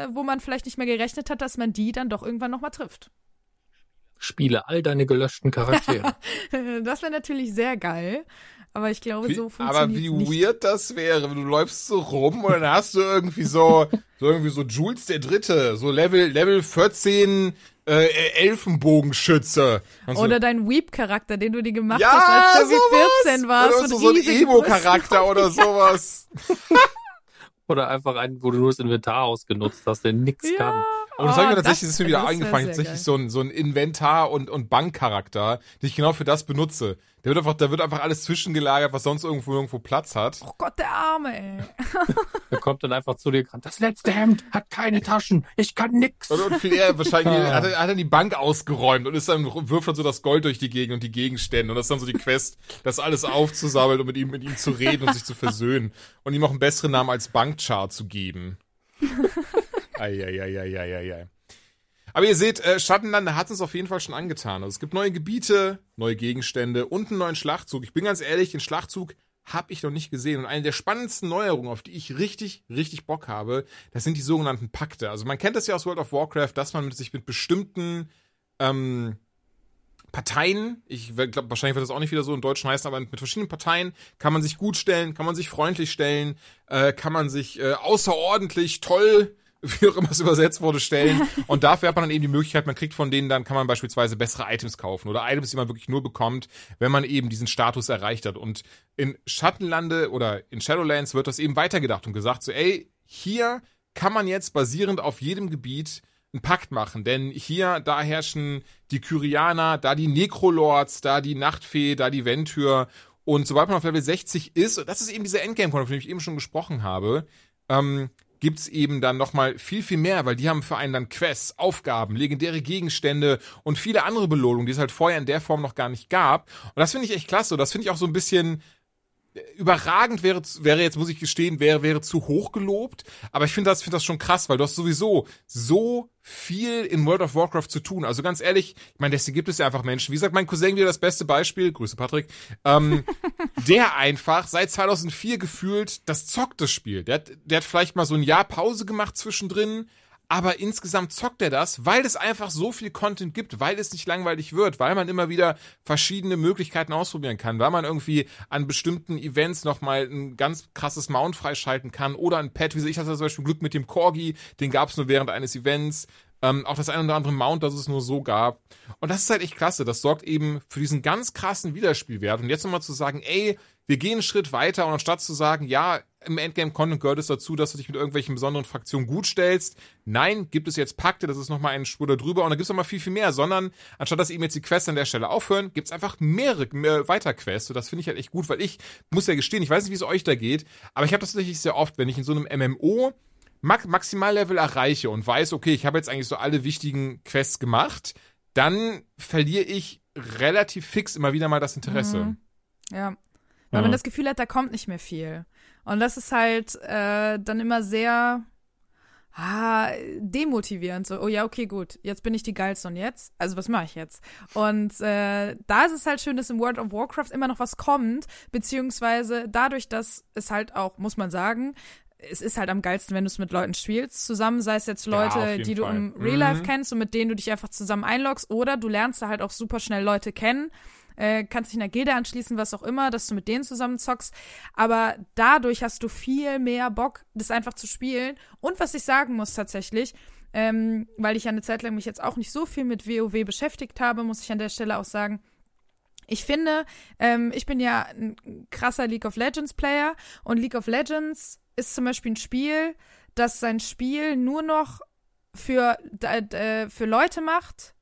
wo man vielleicht nicht mehr gerechnet hat, dass man die dann doch irgendwann nochmal trifft. Spiele all deine gelöschten Charaktere. <laughs> Das wäre natürlich sehr geil. Aber ich glaube, wie, so aber funktioniert wie nicht. weird das wäre, wenn du läufst so rum und dann hast du irgendwie so, <laughs> so irgendwie so Jules der Dritte, so Level, Level 14 äh, Elfenbogenschütze. Und so, Oder dein Weep-Charakter, den du dir gemacht ja, hast, als du sowas. irgendwie 14 warst. Oder und so, so ein Emo-Charakter oder <laughs> sowas. Oder einfach einen, wo du nur das Inventar ausgenutzt hast, der nix Ja. kann. Und das habe ich mir Oh, tatsächlich, das ist mir wieder eingefallen, tatsächlich so ein, so ein Inventar- und, und Bankcharakter, den ich genau für das benutze. Der wird einfach, da wird einfach alles zwischengelagert, was sonst irgendwo irgendwo Platz hat. Oh Gott, der Arme, ey. <laughs> <laughs> Der kommt dann einfach zu dir gerannt. Das letzte Hemd hat keine Taschen. Ich kann nix. Und, und viel eher wahrscheinlich Ah. hat, er, hat er die Bank ausgeräumt und ist dann wirft dann so das Gold durch die Gegend und die Gegenstände und das ist dann so die Quest, das alles aufzusammeln und mit ihm mit ihm zu reden und sich zu versöhnen und ihm auch einen besseren Namen als Bankchar zu geben. <laughs> Eieieiei. Aber ihr seht, äh, Schattenlande hat es auf jeden Fall schon angetan. Also es gibt neue Gebiete, neue Gegenstände und einen neuen Schlachtzug. Ich bin ganz ehrlich, den Schlachtzug habe ich noch nicht gesehen. Und eine der spannendsten Neuerungen, auf die ich richtig, richtig Bock habe, das sind die sogenannten Pakte. Also man kennt das ja aus World of Warcraft, dass man mit sich mit bestimmten ähm, Parteien, ich glaube, wahrscheinlich wird das auch nicht wieder so in Deutsch heißen, aber mit verschiedenen Parteien kann man sich gut stellen, kann man sich freundlich stellen, äh, kann man sich äh, außerordentlich toll, <laughs> wie auch immer es übersetzt wurde, stellen. Und dafür hat man dann eben die Möglichkeit, man kriegt von denen dann, kann man beispielsweise bessere Items kaufen oder Items, die man wirklich nur bekommt, wenn man eben diesen Status erreicht hat. Und in Schattenlande oder in Shadowlands wird das eben weitergedacht und gesagt, so, ey, hier kann man jetzt basierend auf jedem Gebiet einen Pakt machen, denn hier, da herrschen die Kyrianer, da die Necrolords, da die Nachtfee, da die Ventür und sobald man auf Level 60 ist, und das ist eben dieser Endgame-Point, von dem ich eben schon gesprochen habe, ähm, gibt's eben dann nochmal viel, viel mehr, weil die haben für einen dann Quests, Aufgaben, legendäre Gegenstände und viele andere Belohnungen, die es halt vorher in der Form noch gar nicht gab. Und das finde ich echt klasse. Das finde ich auch so ein bisschen überragend wäre, wäre jetzt, muss ich gestehen, wäre, wäre zu hoch gelobt. Aber ich finde das, finde das schon krass, weil du hast sowieso so viel in World of Warcraft zu tun. Also ganz ehrlich, ich meine, deswegen gibt es ja einfach Menschen. Wie gesagt, mein Cousin wieder das beste Beispiel. Grüße Patrick. Ähm, <laughs> der einfach seit 2004 gefühlt das zockt das Spiel. Der hat, der hat vielleicht mal so ein Jahr Pause gemacht zwischendrin aber insgesamt zockt er das, weil es einfach so viel Content gibt, weil es nicht langweilig wird, weil man immer wieder verschiedene Möglichkeiten ausprobieren kann, weil man irgendwie an bestimmten Events nochmal ein ganz krasses Mount freischalten kann oder ein Pet, wie ich hatte zum Beispiel Glück mit dem Corgi, den gab es nur während eines Events. Ähm, auch das ein oder andere Mount, das es nur so gab. Und das ist halt echt klasse. Das sorgt eben für diesen ganz krassen Wiederspielwert. Und jetzt nochmal zu sagen, ey, wir gehen einen Schritt weiter und anstatt zu sagen, ja, im Endgame-Content gehört es dazu, dass du dich mit irgendwelchen besonderen Fraktionen gut stellst. Nein, gibt es jetzt Pakte, das ist nochmal ein Spur darüber und da gibt es nochmal viel, viel mehr, sondern anstatt dass eben jetzt die Quests an der Stelle aufhören, gibt es einfach mehrere, mehr weiter Quests. Und das finde ich halt echt gut, weil ich muss ja gestehen, ich weiß nicht, wie es euch da geht, aber ich habe das tatsächlich sehr oft, wenn ich in so einem MMO Maximallevel erreiche und weiß, okay, ich habe jetzt eigentlich so alle wichtigen Quests gemacht, dann verliere ich relativ fix immer wieder mal das Interesse. Mhm. Ja. Weil ja. man das Gefühl hat, da kommt nicht mehr viel. Und das ist halt äh, dann immer sehr ah, demotivierend. So, oh ja, okay, gut, jetzt bin ich die Geilste und jetzt? Also was mache ich jetzt? Und äh, da ist es halt schön, dass im World of Warcraft immer noch was kommt, beziehungsweise dadurch, dass es halt auch, muss man sagen, es ist halt am geilsten, wenn du es mit Leuten spielst, zusammen, sei es jetzt Leute, ja, die du im Real Life mhm. kennst und mit denen du dich einfach zusammen einloggst, oder du lernst da halt auch super schnell Leute kennen, äh, kannst dich in der Gilde anschließen, was auch immer, dass du mit denen zusammen zockst. Aber dadurch hast du viel mehr Bock, das einfach zu spielen. Und was ich sagen muss tatsächlich, ähm, weil ich ja eine Zeit lang mich jetzt auch nicht so viel mit WoW beschäftigt habe, muss ich an der Stelle auch sagen, ich finde, ähm, ich bin ja ein krasser League of Legends Player und League of Legends ist zum Beispiel ein Spiel, das sein Spiel nur noch für, äh, für Leute macht,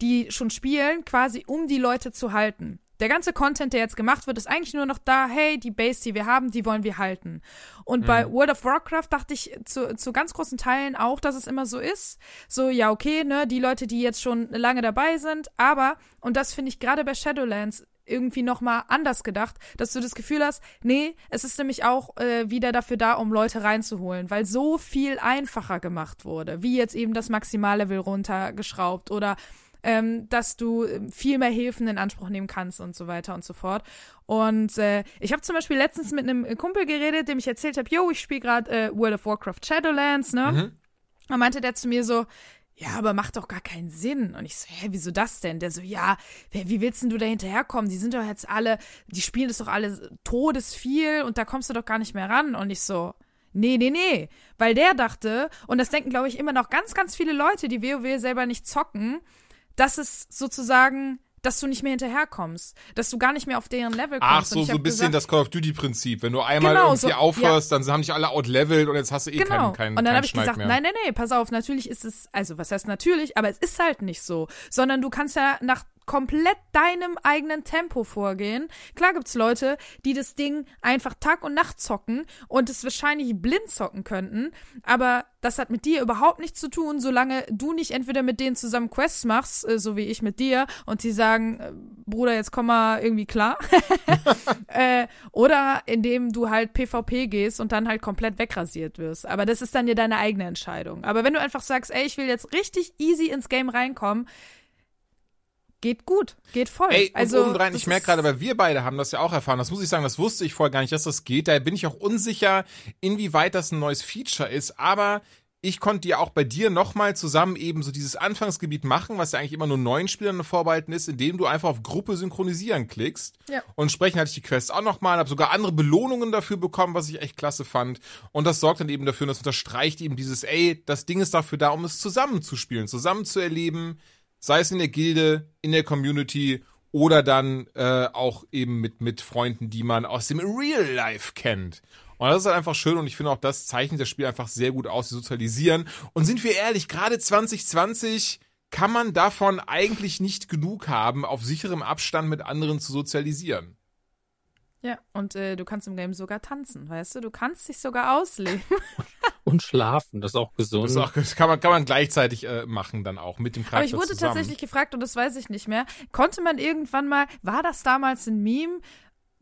die schon spielen, quasi um die Leute zu halten. Der ganze Content, der jetzt gemacht wird, ist eigentlich nur noch da, hey, die Base, die wir haben, die wollen wir halten. Und mhm. bei World of Warcraft dachte ich zu, zu ganz großen Teilen auch, dass es immer so ist. So, ja, okay, ne, die Leute, die jetzt schon lange dabei sind, aber, und das finde ich gerade bei Shadowlands irgendwie nochmal anders gedacht, dass du das Gefühl hast, nee, es ist nämlich auch äh, wieder dafür da, um Leute reinzuholen, weil so viel einfacher gemacht wurde, wie jetzt eben das Maximallevel runtergeschraubt oder ähm, dass du viel mehr Hilfen in Anspruch nehmen kannst und so weiter und so fort. Und äh, ich habe zum Beispiel letztens mit einem Kumpel geredet, dem ich erzählt habe, yo, ich spiele gerade äh, World of Warcraft Shadowlands, ne? Mhm. Da meinte der zu mir so, ja, aber macht doch gar keinen Sinn. Und ich so, hä, wieso das denn? Der so, ja, wie willst denn du da hinterherkommen? Die sind doch jetzt alle, die spielen das doch alle todesviel und da kommst du doch gar nicht mehr ran. Und ich so, nee, nee, nee. Weil der dachte, und das denken, glaube ich, immer noch ganz, ganz viele Leute, die WoW selber nicht zocken, dass es sozusagen dass du nicht mehr hinterherkommst, dass du gar nicht mehr auf deren Level kommst. Ach so, so ein bisschen gesagt, das Call of Duty Prinzip. Wenn du einmal genau, irgendwie so, aufhörst, ja. dann haben dich alle outlevelt und jetzt hast du eh genau. keinen, keinen Und dann habe ich gesagt, mehr. nein, nein, nein, pass auf, natürlich ist es, also was heißt natürlich, aber es ist halt nicht so, sondern du kannst ja nach komplett deinem eigenen Tempo vorgehen. Klar gibt's Leute, die das Ding einfach Tag und Nacht zocken und es wahrscheinlich blind zocken könnten, aber das hat mit dir überhaupt nichts zu tun, solange du nicht entweder mit denen zusammen Quests machst, äh, so wie ich mit dir, und sie sagen, äh, Bruder, jetzt komm mal irgendwie klar. <laughs> äh, oder indem du halt PvP gehst und dann halt komplett wegrasiert wirst. Aber das ist dann ja deine eigene Entscheidung. Aber wenn du einfach sagst, ey, ich will jetzt richtig easy ins Game reinkommen, geht gut, geht voll. Ey, also obendrein, ich merke gerade, weil wir beide haben das ja auch erfahren, das muss ich sagen, das wusste ich vorher gar nicht, dass das geht. Da bin ich auch unsicher, inwieweit das ein neues Feature ist, aber ich konnte ja auch bei dir nochmal zusammen eben so dieses Anfangsgebiet machen, was ja eigentlich immer nur neuen Spielern vorbehalten ist, indem du einfach auf Gruppe synchronisieren klickst. Ja. Und entsprechend hatte ich die Quest auch nochmal, habe sogar andere Belohnungen dafür bekommen, was ich echt klasse fand. Und das sorgt dann eben dafür, und das unterstreicht eben dieses, ey, das Ding ist dafür da, um es zusammenzuspielen, zusammen zu erleben, sei es in der Gilde, in der Community oder dann äh, auch eben mit, mit Freunden, die man aus dem Real Life kennt. Und das ist halt einfach schön und ich finde auch, das zeichnet das Spiel einfach sehr gut aus, die sozialisieren. Und sind wir ehrlich, gerade 2020 kann man davon eigentlich nicht genug haben, auf sicherem Abstand mit anderen zu sozialisieren. Ja, und äh, du kannst im Game sogar tanzen, weißt du? Du kannst dich sogar ausleben. <laughs> und schlafen. Das ist auch gesund. Das, ist auch, das kann, man, kann man gleichzeitig äh, machen dann auch mit dem Charakter Aber ich wurde zusammen. tatsächlich gefragt, und das weiß ich nicht mehr, konnte man irgendwann mal, war das damals ein Meme,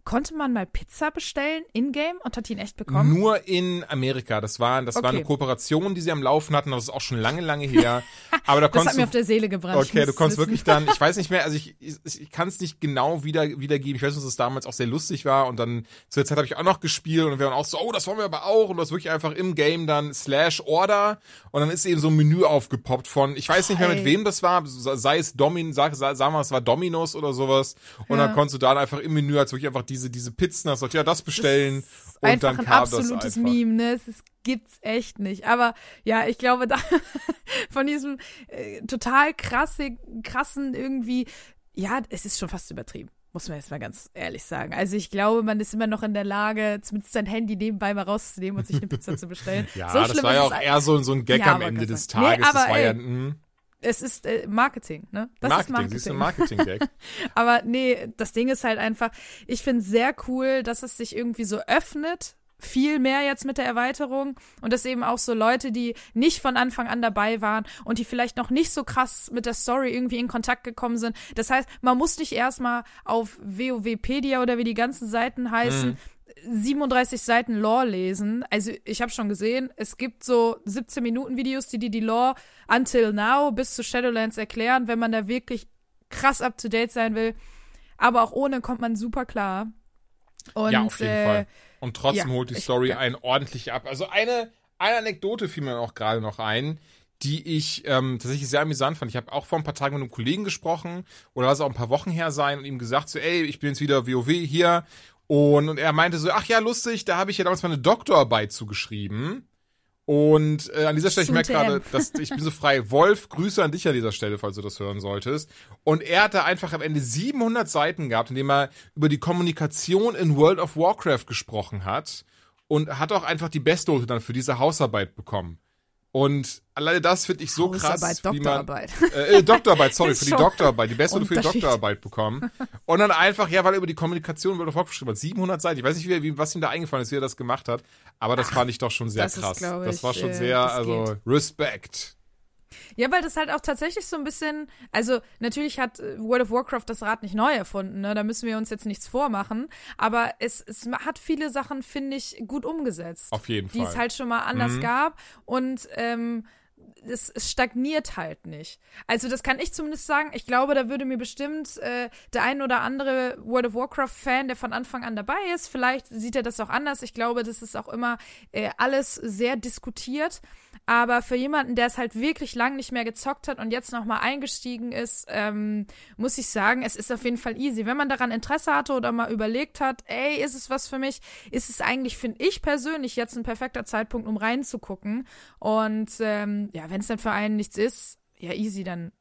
konnte man mal Pizza bestellen in-game und hat ihn echt bekommen? Nur in Amerika. Das war, das war Okay. eine Kooperation, die sie am Laufen hatten. Das ist auch schon lange, lange her. <laughs> Aber da das konntest hat mir du auf der Seele gebrannt. Okay, du es konntest wissen. wirklich dann, ich weiß nicht mehr, also ich, ich, ich kann es nicht genau wieder, wiedergeben. Ich weiß, dass es damals auch sehr lustig war und dann zu der Zeit habe ich auch noch gespielt und wir waren auch so, oh, das wollen wir aber auch und du hast wirklich einfach im Game dann slash Order und dann ist eben so ein Menü aufgepoppt von, ich weiß nicht mehr mit wem das war, sei es Domin, sag, sag, sagen wir, es war Dominos oder sowas und Ja. dann konntest du dann einfach im Menü als wirklich einfach diese, diese Pizzen, hast gesagt, ja, das bestellen und einfach dann ein kam absolutes das einfach. Meme, ne? Es gibt's echt nicht. Aber ja, ich glaube, <laughs> da von diesem äh, total krasse, krassen irgendwie, ja, es ist schon fast übertrieben. Muss man jetzt mal ganz ehrlich sagen. Also ich glaube, man ist immer noch in der Lage, zumindest sein Handy nebenbei mal rauszunehmen und sich eine Pizza zu bestellen. <laughs> Ja, so das war ja auch eher so, so ein Gag Ja, am aber Ende des Dank. Nee, Tages. das aber war ja, ey, mh, Es ist äh, Marketing, ne? Das Marketing, ist siehst du, Marketing. <laughs> Aber nee, das Ding ist halt einfach, ich finde es sehr cool, dass es sich irgendwie so öffnet. Viel mehr jetzt mit der Erweiterung und dass eben auch so Leute, die nicht von Anfang an dabei waren und die vielleicht noch nicht so krass mit der Story irgendwie in Kontakt gekommen sind. Das heißt, man muss nicht erstmal auf WoWpedia oder wie die ganzen Seiten heißen, 37 Seiten Lore lesen. Also ich habe schon gesehen, es gibt so 17 Minuten Videos, die dir die Lore until now bis zu Shadowlands erklären, wenn man da wirklich krass up to date sein will. Aber auch ohne kommt man super klar. Und, ja, auf jeden äh, Fall. Und trotzdem ja, holt die ich- Story ja. einen ordentlich ab. Also eine, eine Anekdote fiel mir auch gerade noch ein, die ich ähm, tatsächlich sehr amüsant fand. Ich habe auch vor ein paar Tagen mit einem Kollegen gesprochen oder es auch ein paar Wochen her sein und ihm gesagt so, ey, ich bin jetzt wieder WoW hier. Und, und er meinte so, ach ja, lustig, da habe ich ja damals meine Doktorarbeit zugeschrieben. Und äh, an dieser Stelle, ich merke gerade, dass ich bin so frei. Wolf, Grüße an dich an dieser Stelle, falls du das hören solltest. Und er hat da einfach am Ende 700 Seiten gehabt, in dem er über die Kommunikation in World of Warcraft gesprochen hat und hat auch einfach die Bestnote dann für diese Hausarbeit bekommen. Und alleine das finde ich so krass, wie man Doktorarbeit. äh, äh, Doktorarbeit, sorry, Ist für die <laughs> Doktorarbeit, die Bestnote für die. Doktorarbeit bekommen. Und dann einfach, ja, weil er über die Kommunikation in World of Warcraft geschrieben hat, 700 Seiten. Ich weiß nicht, wie, was ihm da eingefallen ist, wie er das gemacht hat, aber das fand ich doch schon sehr ist, krass. glaub das war schon äh, sehr, also geht. Respekt. Ja, weil das halt auch tatsächlich so ein bisschen, also natürlich hat äh, World of Warcraft das Rad nicht neu erfunden, ne? Da müssen wir uns jetzt nichts vormachen. Aber es, es hat viele Sachen, finde ich, gut umgesetzt. Auf jeden die Fall. es halt schon mal anders Mhm. gab. Und ähm, es, es stagniert halt nicht. Also das kann ich zumindest sagen. Ich glaube, da würde mir bestimmt äh, der ein oder andere World of Warcraft-Fan, der von Anfang an dabei ist, vielleicht sieht er das auch anders. Ich glaube, das ist auch immer äh, alles sehr diskutiert. Aber für jemanden, der es halt wirklich lang nicht mehr gezockt hat und jetzt nochmal eingestiegen ist, ähm, muss ich sagen, es ist auf jeden Fall easy. Wenn man daran Interesse hatte oder mal überlegt hat, ey, ist es was für mich, ist es eigentlich, finde ich persönlich, jetzt ein perfekter Zeitpunkt, um reinzugucken. Und ähm, ja, wenn es dann für einen nichts ist, ja, easy, dann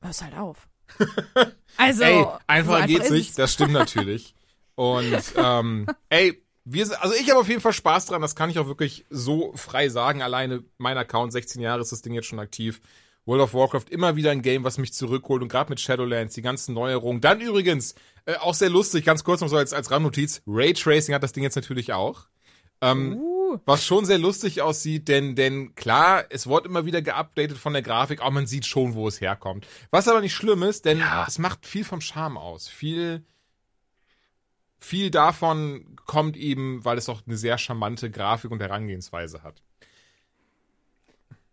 hör's halt auf. <laughs> Also, ey, so einfacher geht's ist nicht, das stimmt natürlich. Und <laughs> ähm, ey, wir also ich habe auf jeden Fall Spaß dran, das kann ich auch wirklich so frei sagen. Alleine mein Account, 16 Jahre ist das Ding jetzt schon aktiv. World of Warcraft immer wieder ein Game, was mich zurückholt und gerade mit Shadowlands, die ganzen Neuerungen. Dann übrigens, äh, auch sehr lustig, ganz kurz noch so als, als Randnotiz, Raytracing hat das Ding jetzt natürlich auch. Ähm, Uh, was schon sehr lustig aussieht, denn, denn klar, es wird immer wieder geupdatet von der Grafik, aber man sieht schon, wo es herkommt. Was aber nicht schlimm ist, denn Ja. es macht viel vom Charme aus. Viel, viel davon kommt eben, weil es auch eine sehr charmante Grafik und Herangehensweise hat.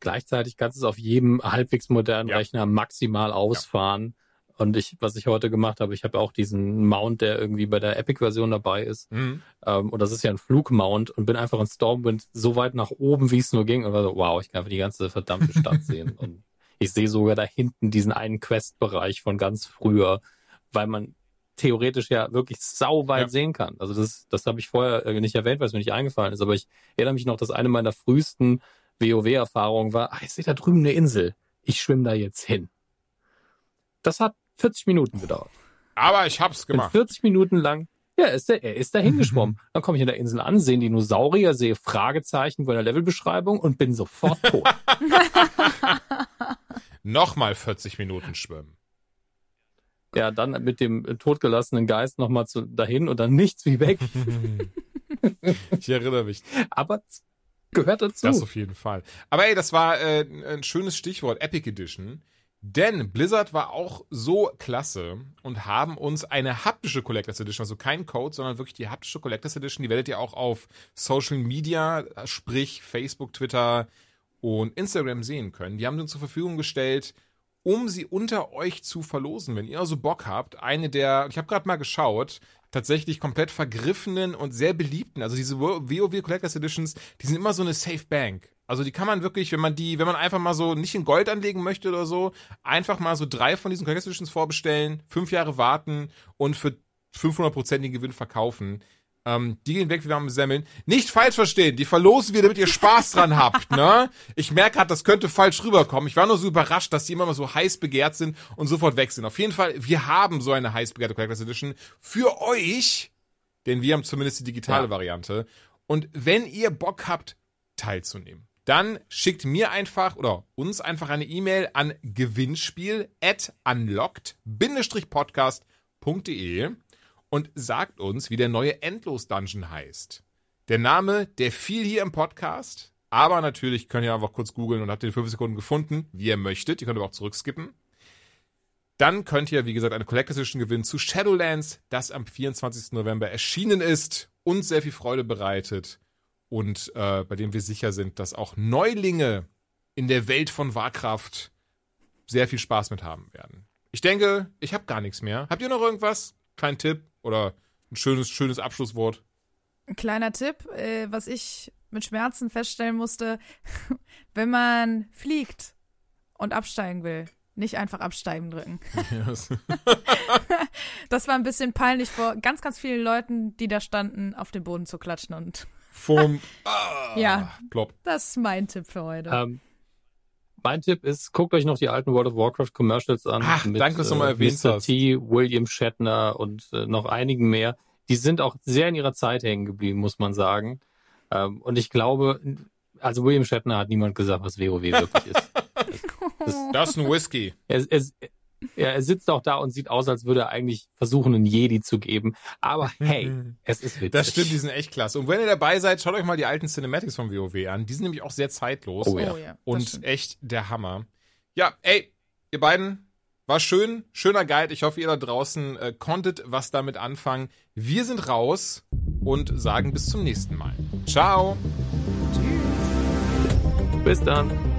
Gleichzeitig kannst du es auf jedem halbwegs modernen Ja. Rechner maximal ausfahren. Und ich, was ich heute gemacht habe, ich habe auch diesen Mount, der irgendwie bei der Epic-Version dabei ist. Mhm. Ähm, und das ist ja ein Flugmount und bin einfach in Stormwind so weit nach oben, wie es nur ging. Und war so, wow, ich kann einfach die ganze verdammte Stadt <laughs> sehen. Und ich sehe sogar da hinten diesen einen Quest-Bereich von ganz früher, weil man theoretisch ja wirklich sauweit Ja. sehen kann. Also das, das habe ich vorher äh, nicht erwähnt, weil es mir nicht eingefallen ist. Aber ich erinnere mich noch, dass eine meiner frühesten WoW-Erfahrungen war, ah, ich sehe da drüben eine Insel. Ich schwimme da jetzt hin. Das hat 40 Minuten gedauert. Aber ich hab's Bin gemacht. 40 Minuten lang. Ja, ist der, er ist da hingeschwommen. Dann komme ich in der Insel an, sehe Dinosaurier, sehe Fragezeichen bei der Levelbeschreibung und bin sofort tot. <laughs> Nochmal 40 Minuten schwimmen. ja, dann mit dem äh, totgelassenen Geist nochmal zu, dahin und dann nichts wie weg. <laughs> Ich erinnere mich. Aber Gehört dazu. Das auf jeden Fall. Aber ey, das war äh, ein schönes Stichwort, Epic Edition. Denn Blizzard war auch so klasse und haben uns eine haptische Collectors Edition, also kein Code, sondern wirklich die haptische Collectors Edition, die werdet ihr auch auf Social Media, sprich Facebook, Twitter und Instagram sehen können. Die haben sie uns zur Verfügung gestellt, um sie unter euch zu verlosen. Wenn ihr also Bock habt, eine der, ich habe gerade mal geschaut, tatsächlich komplett vergriffenen und sehr beliebten, also diese WoW Collectors Editions, die sind immer so eine Safe Bank. Also die kann man wirklich, wenn man die, wenn man einfach mal so nicht in Gold anlegen möchte oder so, einfach mal so drei von diesen Collectors Editions vorbestellen, fünf Jahre warten und für 500% den Gewinn verkaufen. Ähm, die gehen weg wie warme Semmeln. Nicht falsch verstehen, die verlosen wir, damit ihr Spaß dran habt, ne? Ich merke gerade, das könnte falsch rüberkommen. Ich war nur so überrascht, dass die immer mal so heiß begehrt sind und sofort weg sind. Auf jeden Fall, wir haben so eine heiß begehrte Collectors Edition für euch, denn wir haben zumindest die digitale ja. Variante. Und wenn ihr Bock habt, teilzunehmen, dann schickt mir einfach oder uns einfach eine E-Mail an gewinnspiel at unlocked-podcast.de und sagt uns, wie der neue Endlos-Dungeon heißt. Der Name, der fiel hier im Podcast, aber natürlich könnt ihr einfach kurz googeln und habt den 5 Sekunden gefunden, wie ihr möchtet. Ihr könnt aber auch zurückskippen. Dann könnt ihr, wie gesagt, eine Collector's Edition gewinnen zu Shadowlands, das am 24. November erschienen ist und sehr viel Freude bereitet und äh, bei dem wir sicher sind, dass auch Neulinge in der Welt von Warcraft sehr viel Spaß mit haben werden. Ich denke, ich habe gar nichts mehr. Habt ihr noch irgendwas? Kein Tipp oder ein schönes, schönes Abschlusswort? Ein kleiner Tipp, äh, was ich mit Schmerzen feststellen musste, <laughs> wenn man fliegt und absteigen will, nicht einfach absteigen drücken. <laughs> Yes. <laughs> das war ein bisschen peinlich vor ganz, ganz vielen Leuten, die da standen, auf den Boden zu klatschen und vom <laughs> ah, ja, Plop. Das ist mein Tipp für heute. Ähm, mein Tipp ist, guckt euch noch die alten World of Warcraft Commercials an. Ach, mit, danke, dass du mal äh, erwähnt Mr. hast. T, William Shatner und äh, noch einigen mehr. Die sind auch sehr in ihrer Zeit hängen geblieben, muss man sagen. Ähm, und ich glaube, also William Shatner hat niemand gesagt, was WoW wirklich ist. <laughs> Das, das, das ist ein Whisky. Er, er, ja, er sitzt auch da und sieht aus, als würde er eigentlich versuchen, einen Jedi zu geben. Aber <laughs> hey, es ist witzig. Das stimmt, die sind echt klasse. Und wenn ihr dabei seid, schaut euch mal die alten Cinematics von WoW an. Die sind nämlich auch sehr zeitlos. Oh ja. Oh, ja und echt der Hammer. Ja, ey, ihr beiden, war schön, schöner Guide. Ich hoffe, ihr da draußen äh, konntet was damit anfangen. Wir sind raus und sagen bis zum nächsten Mal. Ciao. Tschüss. Bis dann.